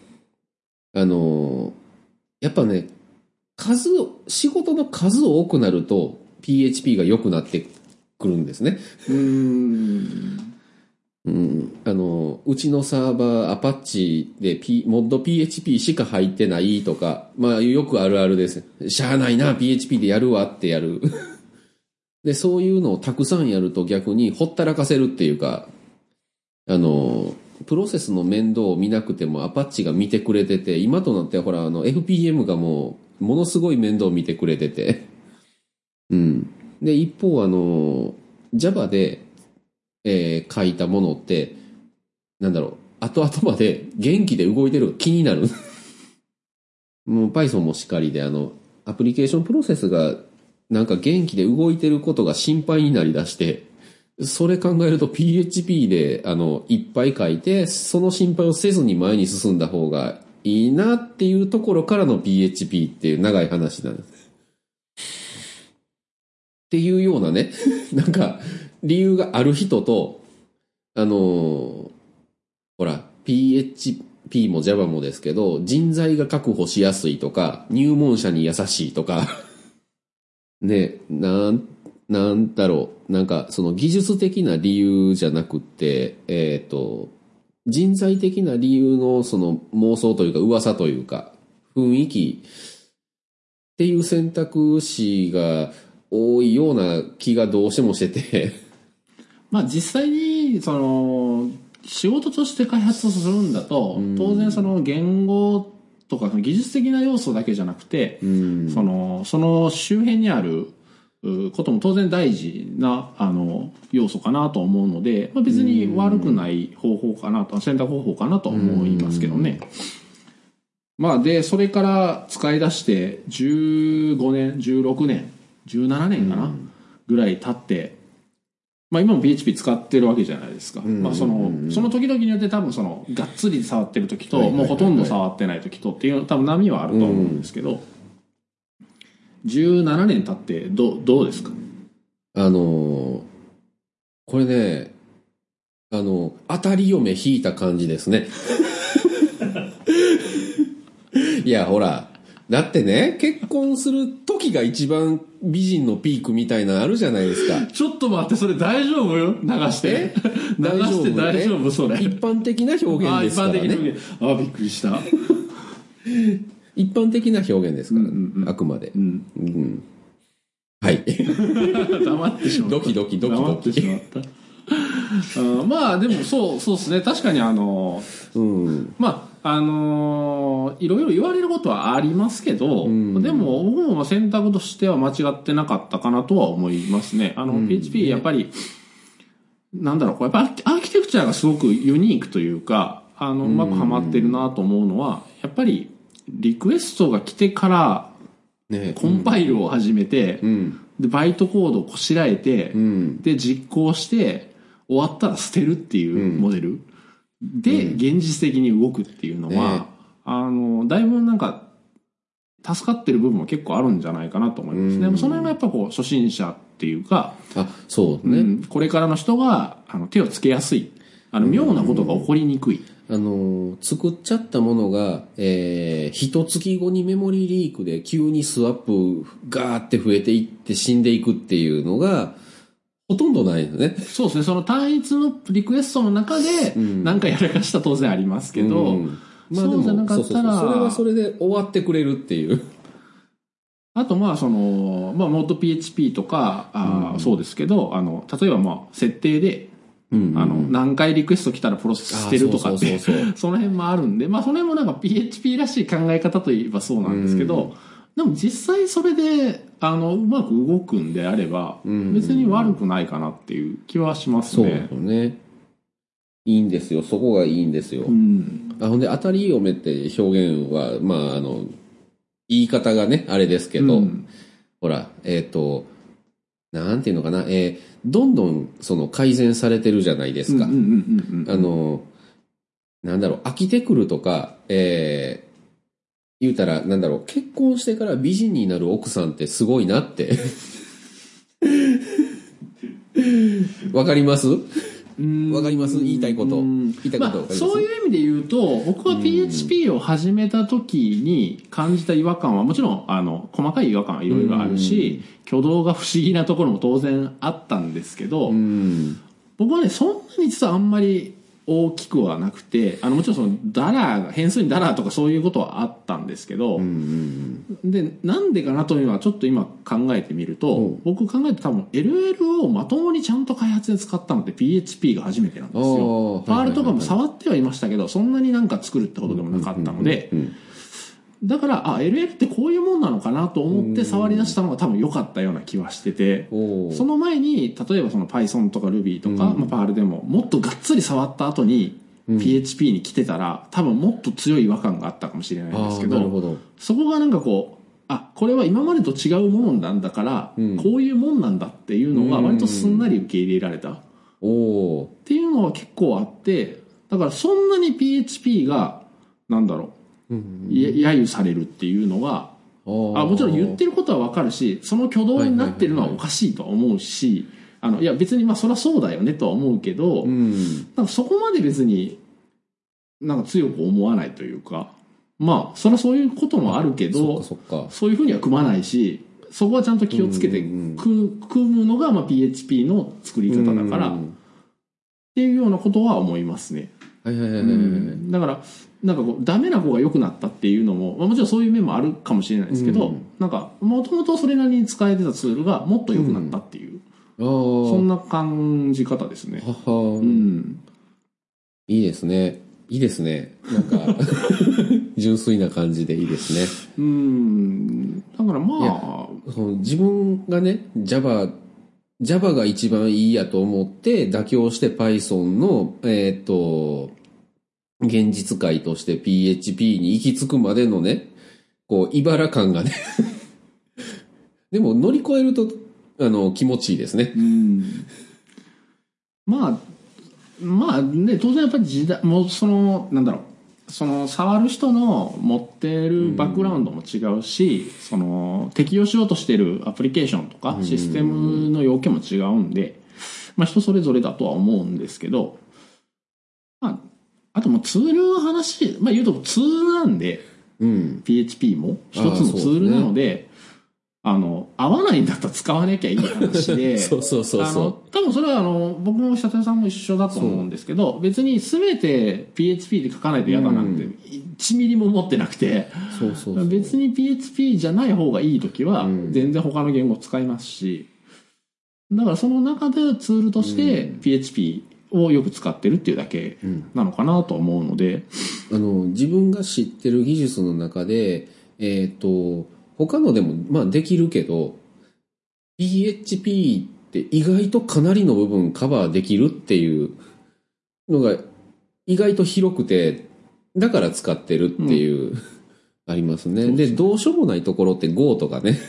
あの、やっぱね、数を、仕事の数多くなると PHP が良くなってくるんですね。うん。うん、あの、うちのサーバー、アパッチで、P、モッド PHP しか入ってないとか、まあよくあるあるです。しゃあないな、PHP でやるわってやる。[LAUGHS] で、そういうのをたくさんやると逆にほったらかせるっていうか、あの、プロセスの面倒を見なくてもアパッチが見てくれてて、今となってはほら、あの、FPM がもう、ものすごい面倒を見てくれてて。[LAUGHS] うん。で、一方、あの、Java で、えー書いたものって、なんだろう、後々まで元気で動いてる気になる。[LAUGHS] もう Python もしっかりで、あの、アプリケーションプロセスがなんか元気で動いてることが心配になりだして、それ考えると PHP で、あの、いっぱい書いて、その心配をせずに前に進んだ方がいいなっていうところからの PHP っていう長い話なんです。っていうようなね、[LAUGHS] なんか、理由がある人と、あのーほら、PHP も Java もですけど、人材が確保しやすいとか、入門者に優しいとか、[LAUGHS] ね、なん、なんだろう、なんか、その技術的な理由じゃなくって、えっ、と、人材的な理由のその妄想というか噂というか、雰囲気っていう選択肢が多いような気がどうしてもしてて、[LAUGHS] まあ実際に、その、仕事として開発をするんだと、当然その言語とか技術的な要素だけじゃなくて、うん、その、その周辺にあるうことも当然大事な、あの、要素かなと思うので、まあ、別に悪くない方法かなと、選択方法かなと思いますけどね。まあ、で、それから使い出して15年、16年、17年かな、ぐらい経って、まあ今も PHP 使ってるわけじゃないですか。ん。まあその、その時々によって多分その、がっつり触ってる時と、もうほとんど触ってない時とっていう多分波はあると思うんですけど、17年経ってどう、どうですか？あのーこれね、あの、当たり嫁引いた感じですね。[LAUGHS] いや、ほら、だってね、結婚する時が一番美人のピークみたいなのあるじゃないですか。ちょっと待って、それ大丈夫？よ流して。流して大丈夫、それ。一般的な表現ですからね。あ一般的に表現あ、びっくりした。一般的な表現ですから、うんうんうんあくまで。うん。うん。はい。[LAUGHS] 黙ってしまった。ドキドキドキドキ黙ってしまった。うんまあでもそう、そうですね。確かにあの、うん。まあ、あのーいろいろ言われることはありますけど、んでも僕も選択としては間違ってなかったかなとは思いますね。あの、うん PHP やっぱり、なんだろう、こうやっぱアーキテクチャがすごくユニークというか、あの、うまくはまってるなと思うのは、やっぱりリクエストが来てからねコンパイルを始めて、うん。で、バイトコードをこしらえて、うん。で、実行して、終わったら捨てるっていうモデル。で、現実的に動くっていうのは、ねあの、だいぶなんか、助かってる部分も結構あるんじゃないかなと思いますね。うんその辺がやっぱこう、初心者っていうか、あ、そうね。うんこれからの人があの手をつけやすい。あの、妙なことが起こりにくい。あのー、作っちゃったものが、えー、一月後にメモリーリークで急にスワップガーって増えていって死んでいくっていうのが、ほとんどないよね。そうですね。その単一のリクエストの中で、んなんかやらかした当然ありますけど、うんまあでそうじゃなも、かったらそれはそれで終わってくれるっていう。あとまあその、まあ、モッド PHP とか、あーそうですけど、あの、例えばまあ、設定で、うんあの、何回リクエスト来たらプロセス捨てるとかって、そうそうそう [LAUGHS] その辺もあるんで、まあ、その辺もなんか PHP らしい考え方といえばそうなんですけど、でも実際それで、あの、うまく動くんであれば、ん別に悪くないかなっていう気はしますそうね。よね。いいんですよ。そこがいいんですよ。うん。あほんで、当たり嫁って表現は、まあ、あの、言い方がね、あれですけど、うんほら、えっ、と、なんていうのかな、えーどんどんその改善されてるじゃないですか。あの、なんだろう、飽きてくるとか、えー言うたら、なんだろう、結婚してから美人になる奥さんってすごいなって。わかります？うんわかります？言いたいこと。うん言いたいことまあ、そういう意味で言うと僕は PHP を始めた時に感じた違和感はもちろんあの細かい違和感はいろいろあるし挙動が不思議なところも当然あったんですけど、うん。僕はねそんなに実はあんまり大きくはなくてあのもちろんそのダラーが変数にダラーとかそういうことはあったんですけど、うんでなんでかなというのはちょっと今考えてみると、うん。僕考えて多分 LL をまともにちゃんと開発で使ったのって PHP が初めてなんですよ。ああ R とかも触ってはいましたけど、そんなになんか作るってことでもなかったので、うんだから、あ、LL ってこういうもんなのかなと思って触り出したのが多分良かったような気はしてて、その前に、例えばその Python とか Ruby とか、まあ、PAL でも、もっとがっつり触った後に、PHP に来てたら、多分もっと強い違和感があったかもしれないんですけど、ほど。そこがなんかこう、あ、これは今までと違うものなんだから、うんこういうもんなんだっていうのが割とすんなり受け入れられた。っていうのは結構あって、だからそんなに PHP が、なんだろー。う揶揄されるっていうのが、あもちろん言ってることはわかるし、その挙動になってるのはおかしいとは思うし、あの、いや別にまあそりゃそうだよねとは思うけど、うん。なんかそこまで別になんか強く思わないというか、まあそりゃそういうこともあるけどか、そういうふうには組まないし、そこはちゃんと気をつけてうん組組むのがまあ PHP の作り方だから、っうんていうようなことは思いますね。だからなんかこうダメな子が良くなったっていうのも、まあ、もちろんそういう面もあるかもしれないですけど、うんなんかもともとそれなりに使えてたツールがもっと良くなったっていう、ああ。そんな感じ方ですね。はは、うん、いいですね。いいですね。なんか、[LAUGHS] 純粋な感じでいいですね。うんだからまいあ自分がね、Java、Java が一番いいやと思って妥協して Python の、えっ、と、現実界として PHP に行き着くまでのね、こう、茨感がね。[LAUGHS] でも乗り越えると、あの、気持ちいいですね。うんまあまあね当然やっぱり時代もうそのなんだろうその触る人の持ってるバックグラウンドも違うし、その適用しようとしてるアプリケーションとかシステムの要件も違うんで、まあ人それぞれだとは思うんですけど、まあ、あともうツールの話、まあ言うとツールなんで、うん。PHP も一つのツールなので、あの、合合わないんだったら使わなきゃいい話で [LAUGHS] そうそうそうそう。あの多分それはあの僕も社長さんも一緒だと思うんですけど別に全て PHP で書かないと嫌だなんて1ミリも思ってなくて、そうそうそう。別に PHP じゃない方がいい時は全然他の言語使いますし、だからその中でツールとして PHP をよく使ってるっていうだけなのかなと思うので、あの自分が知ってる技術の中でえっ、と他のでもまあできるけど PHP って意外とかなりの部分カバーできるっていうのが意外と広くてだから使ってるっていう、ありますね。でどうしようもないところって Go とかね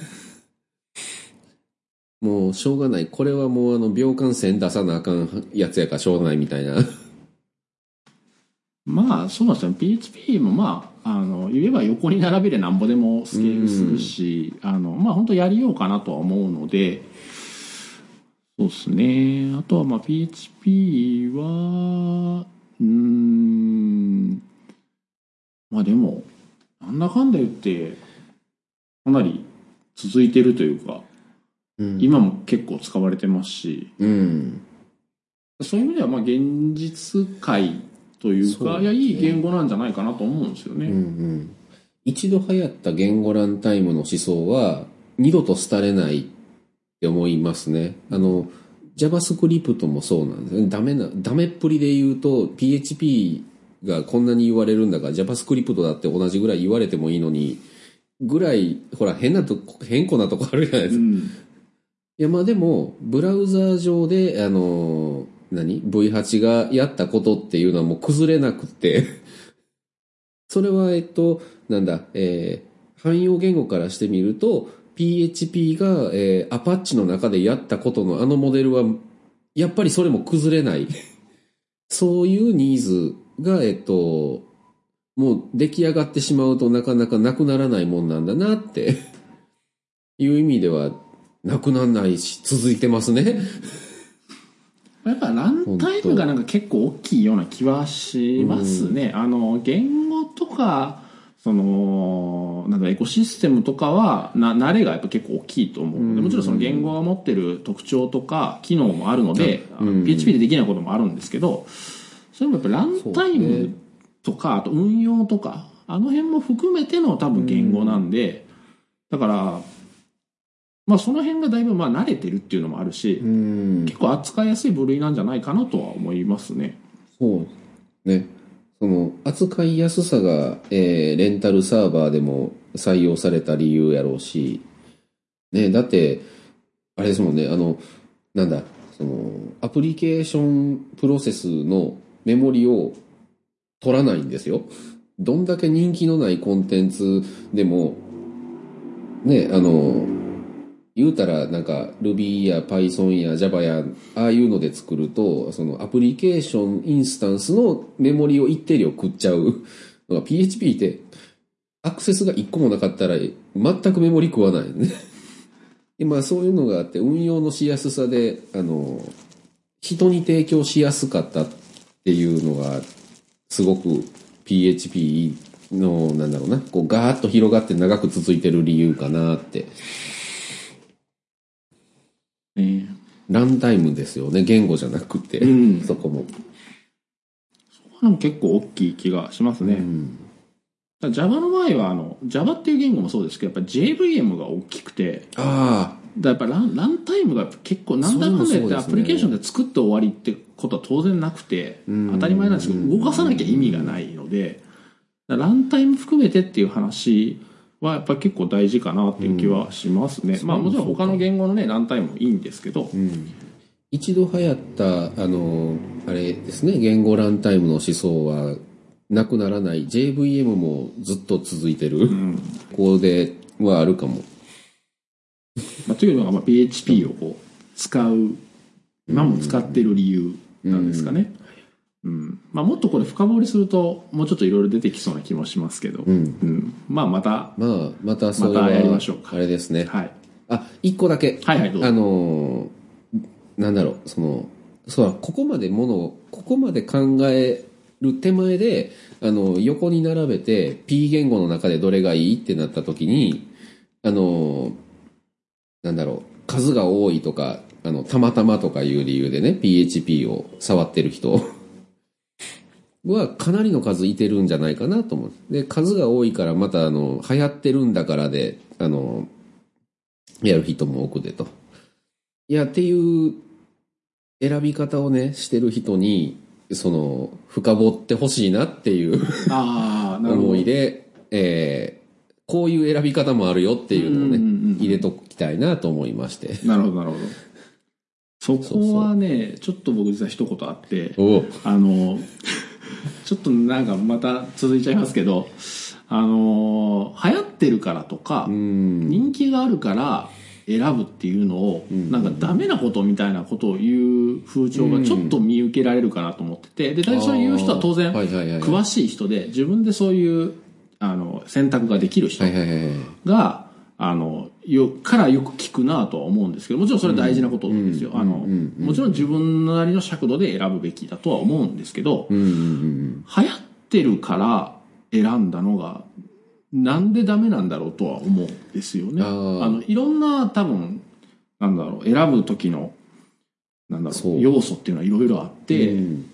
もうしょうがない。これはもうあの秒間線出さなあかんやつやからしょうがないみたいな。[LAUGHS] まあそうなんですよ。PHP もまああの言えば横に並べでなんぼでもスケールするし、あのまあ本当やりようかなとは思うのでそうですね。あとはまあ PHP はうんまあでもなんだかんだ言ってかなり続いてるというかうん今も結構使われてますしうんそういう意味ではまあ現実界というかねいやいい言語なんじゃないかなと思うんですよね。うんうん一度流行った言語ランタイムの思想は二度と廃れないって思いますね。あの JavaScript もそうなんですね。ダメな、ダメっぷりで言うと PHP がこんなに言われるんだから JavaScript だって同じぐらい言われてもいいのにぐらい、ほら変なとこ、変更なとこあるじゃないですか。いうんやまあでも、ブラウザー上で、あの何 ?V8 がやったことっていうのはもう崩れなくて、[LAUGHS] それはえっと、なんだ、えー汎用言語からしてみると、PHP が、えー、アパッチの中でやったことのあのモデルは、やっぱりそれも崩れない。[LAUGHS] そういうニーズが、えっと、もう出来上がってしまうとなかなかなくならないもんなんだなって [LAUGHS] いう意味では、なくならないし、続いてますね。やっぱランタイムがなんか結構大きいような気はしますね。あの言語とかそのなんだエコシステムとかはな慣れがやっぱ結構大きいと思うのでもちろんその言語が持ってる特徴とか機能もあるので、うん。PHP でできないこともあるんですけどそれもやっぱランタイムとかあと運用とかあの辺も含めての多分言語なんで、だからまあその辺がだいぶまあ慣れてるっていうのもあるし、うん。結構扱いやすい部類なんじゃないかなとは思いますね。そう。ね。その、扱いやすさが、えーレンタルサーバーでも採用された理由やろうし、ね、だって、あれですもんね、あの、なんだ、その、アプリケーションプロセスのメモリを取らないんですよ。どんだけ人気のないコンテンツでも、ね、あの、言うたらなんか Ruby や Python や Java やああいうので作るとそのアプリケーションインスタンスのメモリを一定量食っちゃうのが PHP ってアクセスが一個もなかったら全くメモリ食わない。よ [LAUGHS] ねでまあそういうのがあって運用のしやすさであの人に提供しやすかったっていうのがすごく PHP のなんだろうなこうガーッと広がって長く続いてる理由かなって。ね。ランタイムですよね。言語じゃなくて、うん。そこも、でも結構大きい気がしますね。うん。Java の場合はあの Java っていう言語もそうですけどやっぱ JVM が大きくて。あだからやっぱランランタイムが結構なんだかんだ言ってアプリケーションで作って終わりってことは当然なくてうん。当たり前なんですけど動かさなきゃ意味がないのでランタイム含めてっていう話はやっぱ結構大事かなっていう気はしますね、まあもちろん他の言語のねランタイムもいいんですけど、あ、うん、一度流行ったあのあれですね。言語ランタイムの思想はなくならない。JVM もずっと続いてる、うん。ここではあるかも。まあ、というのがまあ PHP をこう使う今も使ってる理由なんですかね、うん。まあ、もっとこれ深掘りするともうちょっといろいろ出てきそうな気もしますけど、うん。うん。まあまた、まあまたそれはまたやりましょうか。あれですね。はい、あ一個だけ。はいはいどうぞ。あのーなんだろうそのそうだここまでものをここまで考える手前であの横に並べて P 言語の中でどれがいいってなった時にあのーなんだろう、数が多いとか、あの、たまたまとかいう理由でね、PHP を触ってる人はかなりの数いてるんじゃないかなと思う。で、数が多いからまたあの、流行ってるんだからで、あの、やる人も多くでと。いや、っていう選び方をね、してる人に、その、深掘ってほしいなっていう。思いで、えーこういう選び方もあるよっていうのをね、うんうんうん入れときたいなと思いまして。なるほど、なるほど。そこはね、ちょっと僕実は一言あって、おあの、[LAUGHS] ちょっとなんかまた続いちゃいますけど、あの、流行ってるからとか、うん。人気があるから選ぶっていうのを、なんかダメなことみたいなことを言う風潮がちょっと見受けられるかなと思ってて、で、大体それ言う人は当然、詳しい人で、自分でそういう、あの、選択ができる人。が、あの、よ、からよく聞くなとは思うんですけど、もちろんそれは大事なことですよ。あの、もちろん自分なりの尺度で選ぶべきだとは思うんですけど、うん流行ってるから選んだのが、なんでダメなんだろうとは思うんですよね。あの、いろんな多分、なんだろう、選ぶ時の、なんだろそうう、要素っていうのはいろいろあって、うん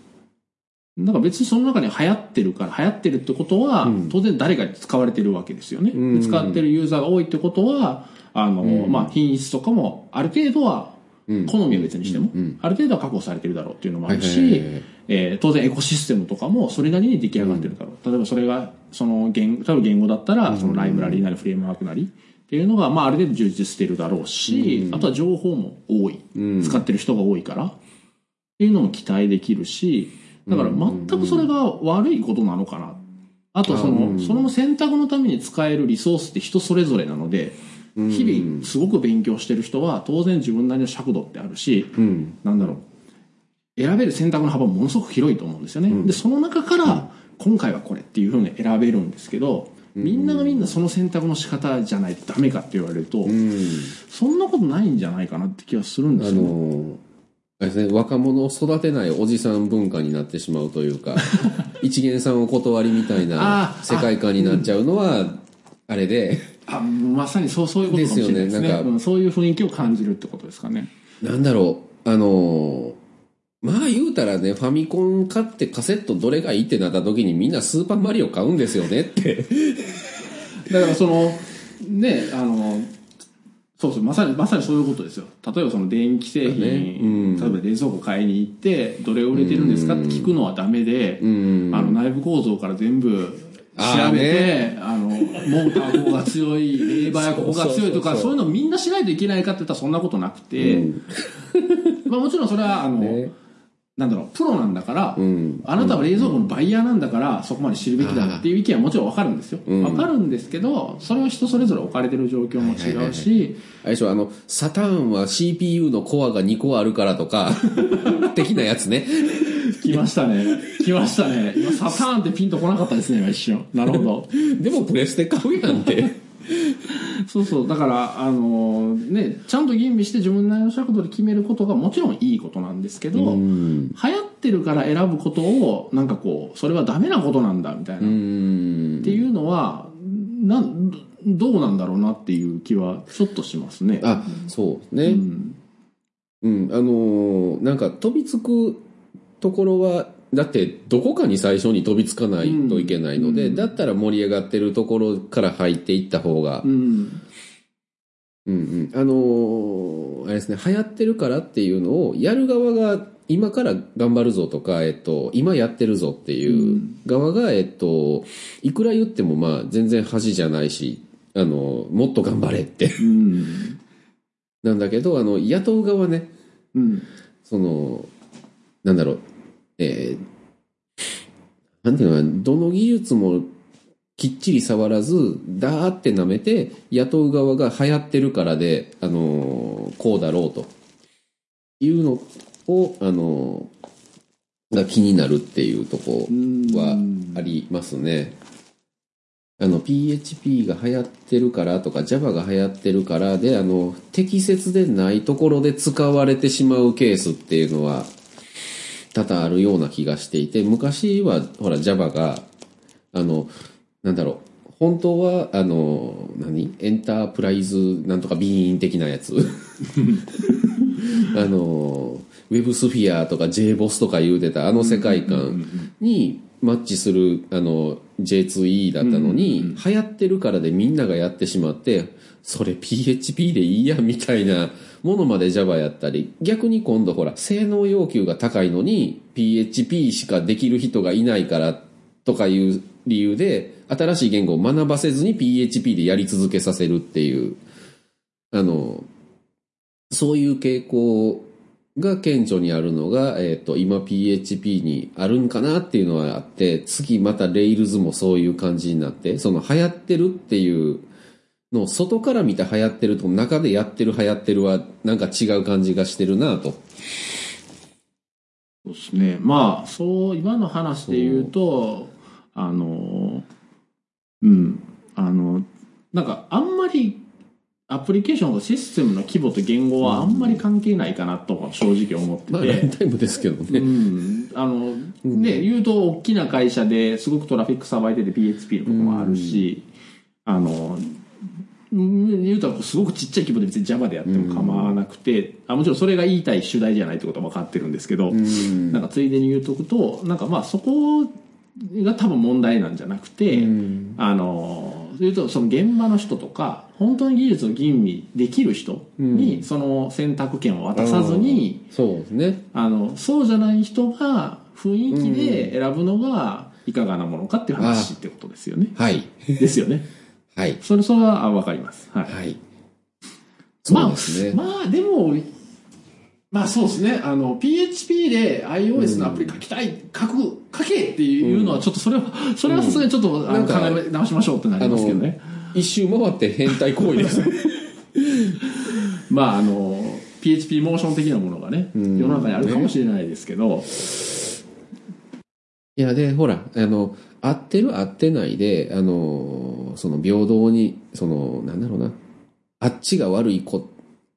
なんか別にその中に流行ってるから、流行ってるってことは、うん当然誰かに使われてるわけですよね。うんで使ってるユーザーが多いってことは、あの、うん。まあ、品質とかも、ある程度は、うん。好みは別にしても、ある程度は確保されてるだろうっていうのもあるしはい、えー当然エコシステムとかもそれなりに出来上がってるだろう。例えばそれが、その言、例えば言語だったら、そのライブラリーなりフレームワークなりっていうのが、まあ、ある程度充実してるだろうし、あとは情報も多い。うん。使ってる人が多いから。っていうのも期待できるし、だから全くそれが悪いことなのかな。あとその、その選択のために使えるリソースって人それぞれなので、日々すごく勉強してる人は当然自分なりの尺度ってあるし、うんなんだろう。選べる選択の幅もものすごく広いと思うんですよね。で、その中から、今回はこれっていうふうに選べるんですけど、みんながみんなその選択の仕方じゃないとダメかって言われると、うんそんなことないんじゃないかなって気がするんであすよね。若者を育てないおじさん文化になってしまうというか、[LAUGHS] 一元さんお断りみたいな世界観になっちゃうのは、あれで、あまさにそうそういうことかもしれないですね。ね。なんかうんそういう雰囲気を感じるってことですかね。なんだろう、あのーまあ言うたらね、ファミコン買ってカセットどれがいいってなった時にみんなスーパーマリオ買うんですよねって。[LAUGHS] だからそのねあのそうそうまさにまさにそういうことですよ。例えばその電気製品、ね。うん。例えば冷蔵庫買いに行ってどれ売れてるんですかって聞くのはダメで、うん。あの内部構造から全部調べてね。あのモーターここが強いレーバーやここが強いとかそういうのみんなしないといけないかって言ったらそんなことなくて、[LAUGHS] まあもちろんそれはあの、ね。なんだろうプロなんだから、うん。あなたは冷蔵庫のバイヤーなんだから、そこまで知るべきだっていう意見はもちろんわかるんですよ。うん。わかるんですけど、それは人それぞれ置かれてる状況も違うし、あれでしょ、あの、サターンは CPU のコアが2個あるからとか、[LAUGHS] 的なやつね。来ましたね。来ましたね。今、サターンってピンとこなかったですね、今一瞬。なるほど。[LAUGHS] でもプレステ買うやんって。そうそう。だから、あのね、ちゃんと吟味して自分なりの尺度で決めることがもちろんいいことなんですけど、うん。流行ってるから選ぶことを、なんかこう、それはダメなことなんだ、みたいな。うっんていうのは、なん、どうなんだろうなっていう気はちょっとしますね。あ、そうね。うんうん、あのーなんか飛びつくところは、だってどこかに最初に飛びつかないといけないので、うんだったら盛り上がってるところから入っていった方が、うん。うんうん、あのーあれですね、流行ってるからっていうのを、やる側が今から頑張るぞとか、えっと、今やってるぞっていう側が、えっと、いくら言ってもまあ全然恥じゃないし、あの、もっと頑張れって。うん。なんだけど、あの、雇う側ね、うん。その、なんだろう、えーなんていうのか、どの技術もきっちり触らず、だーって舐めて、雇う側が流行ってるからで、あのーこうだろうというのを、あのーが気になるっていうとこはありますね。あの、PHP が流行ってるからとか Java が流行ってるからで、あの、適切でないところで使われてしまうケースっていうのは多々あるような気がしていて、昔はほら Java が、あの、なんだろう、本当はあの何？エンタープライズなんとかビーン的なやつ。[LAUGHS] あのウェブスフィアとか JBOSS とか言うてたあの世界観にマッチするあの J2E だったのに、流行ってるからでみんながやってしまってそれ PHP でいいやみたいなものまで Java やったり逆に今度ほら性能要求が高いのに PHP しかできる人がいないからとかいう理由で新しい言語を学ばせずに PHP でやり続けさせるっていうあのそういう傾向が顕著にあるのが、えっ、と、今 PHP にあるんかなっていうのはあって、次また Rails もそういう感じになって、その流行ってるっていうのを外から見て流行ってると中でやってる流行ってるはなんか違う感じがしてるなと。そうですね。まあ、そう、今の話で言うと、あの、うん、あの、なんか、あんまり、アプリケーションとシステムの規模と言語はあんまり関係ないかなと正直思ってまあランて。タイムですけどうね。ん、あの、ね、言うと大きな会社ですごくトラフィックさばいてて PHP のこともあるし、あの、うん言うとすごくちっちゃい規模で別に Java でやっても構わなくて、あもちろんそれが言いたい主題じゃないってことは分かってるんですけど、うんなんかついでに言うとくと、なんかまあそこが多分問題なんじゃなくて、うんあの、言うとその現場の人とか、本当に技術を吟味できる人にその選択権を渡さずに、そうですね。あの、そうじゃない人が雰囲気で選ぶのがいかがなものかっていう話ってことですよね。はい。ですよね。はい。それ、それはあわかります。はい。はい。まあそうですね。まあ、でも、まあそうですね。あの、PHP で iOS のアプリ書きたい、書く、書けっていうのはちょっとそれは、それはさすがにちょっと、あのなんか考え直しましょうってなりますけどね。一周回って変態行為です。[LAUGHS] まああの、PHP モーション的なものがね、世んの中にあるかもしれないですけど、いや、で、ほら、あの、合ってる合ってないで、あの、その平等に、その、なんだろうな、あっちが悪い子、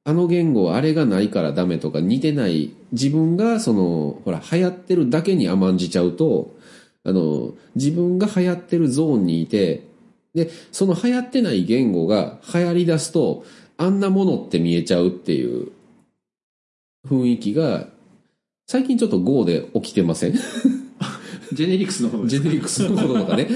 あの言語はあれがないからダメとか似てない、自分がその、ほら、流行ってるだけに甘んじちゃうと、あの、自分が流行ってるゾーンにいて、で、その流行ってない言語が流行り出すと、あんなものって見えちゃうっていう雰囲気が、最近ちょっと GO で起きてません？ジェネリクスのジェネリックスのこととかね。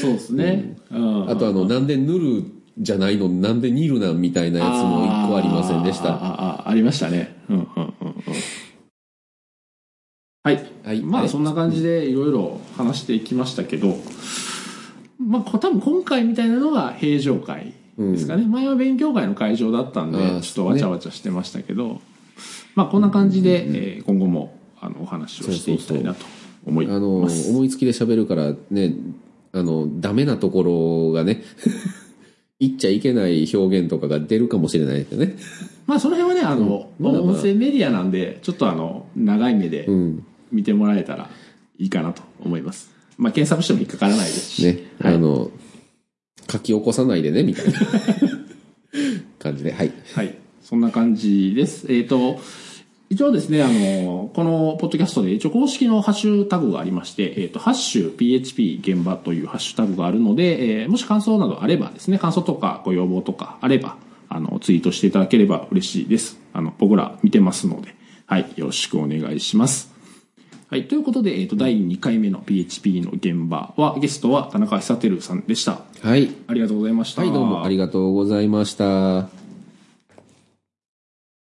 そうですね。うんあとあの、なんでヌルじゃないの？なんでニルなんみたいなやつも一個ありませんでした。ああありましたね。うんうんうんうん。はい。はい。まあそんな感じでいろいろ話していきましたけど、まあこ多分今回みたいなのが平常会ですかね。前は勉強会の会場だったんで、ちょっとわちゃわちゃしてましたけど、まあこんな感じで、えー今後もあのお話をしていきたいなと思いあの、ます。思いつきで喋るからね、あの、ダメなところがね、[LAUGHS] 言っちゃいけない表現とかが出るかもしれないですよね。まあその辺はね、あの、うん音声メディアなんで、ちょっとあの、長い目でうん。見てもらえたらいいかなと思います。まあ検索しても引っかからないですし。ね。はいあの、書き起こさないでね、みたいな [LAUGHS] 感じで。はい。はい。そんな感じです。えっ、と、一応ですね、あの、このポッドキャストで一応公式のハッシュタグがありまして、えっ、と、ハッシュ PHP 現場というハッシュタグがあるので、えーもし感想などあればですね、感想とかご要望とかあれば、あの、ツイートしていただければ嬉しいです。あの、僕ら見てますので、はい、よろしくお願いします。はい、ということで、えっ、と、第2回目の PHP の現場は、ゲストは田中久照さんでした。はい。ありがとうございました。はい、どうもありがとうございました。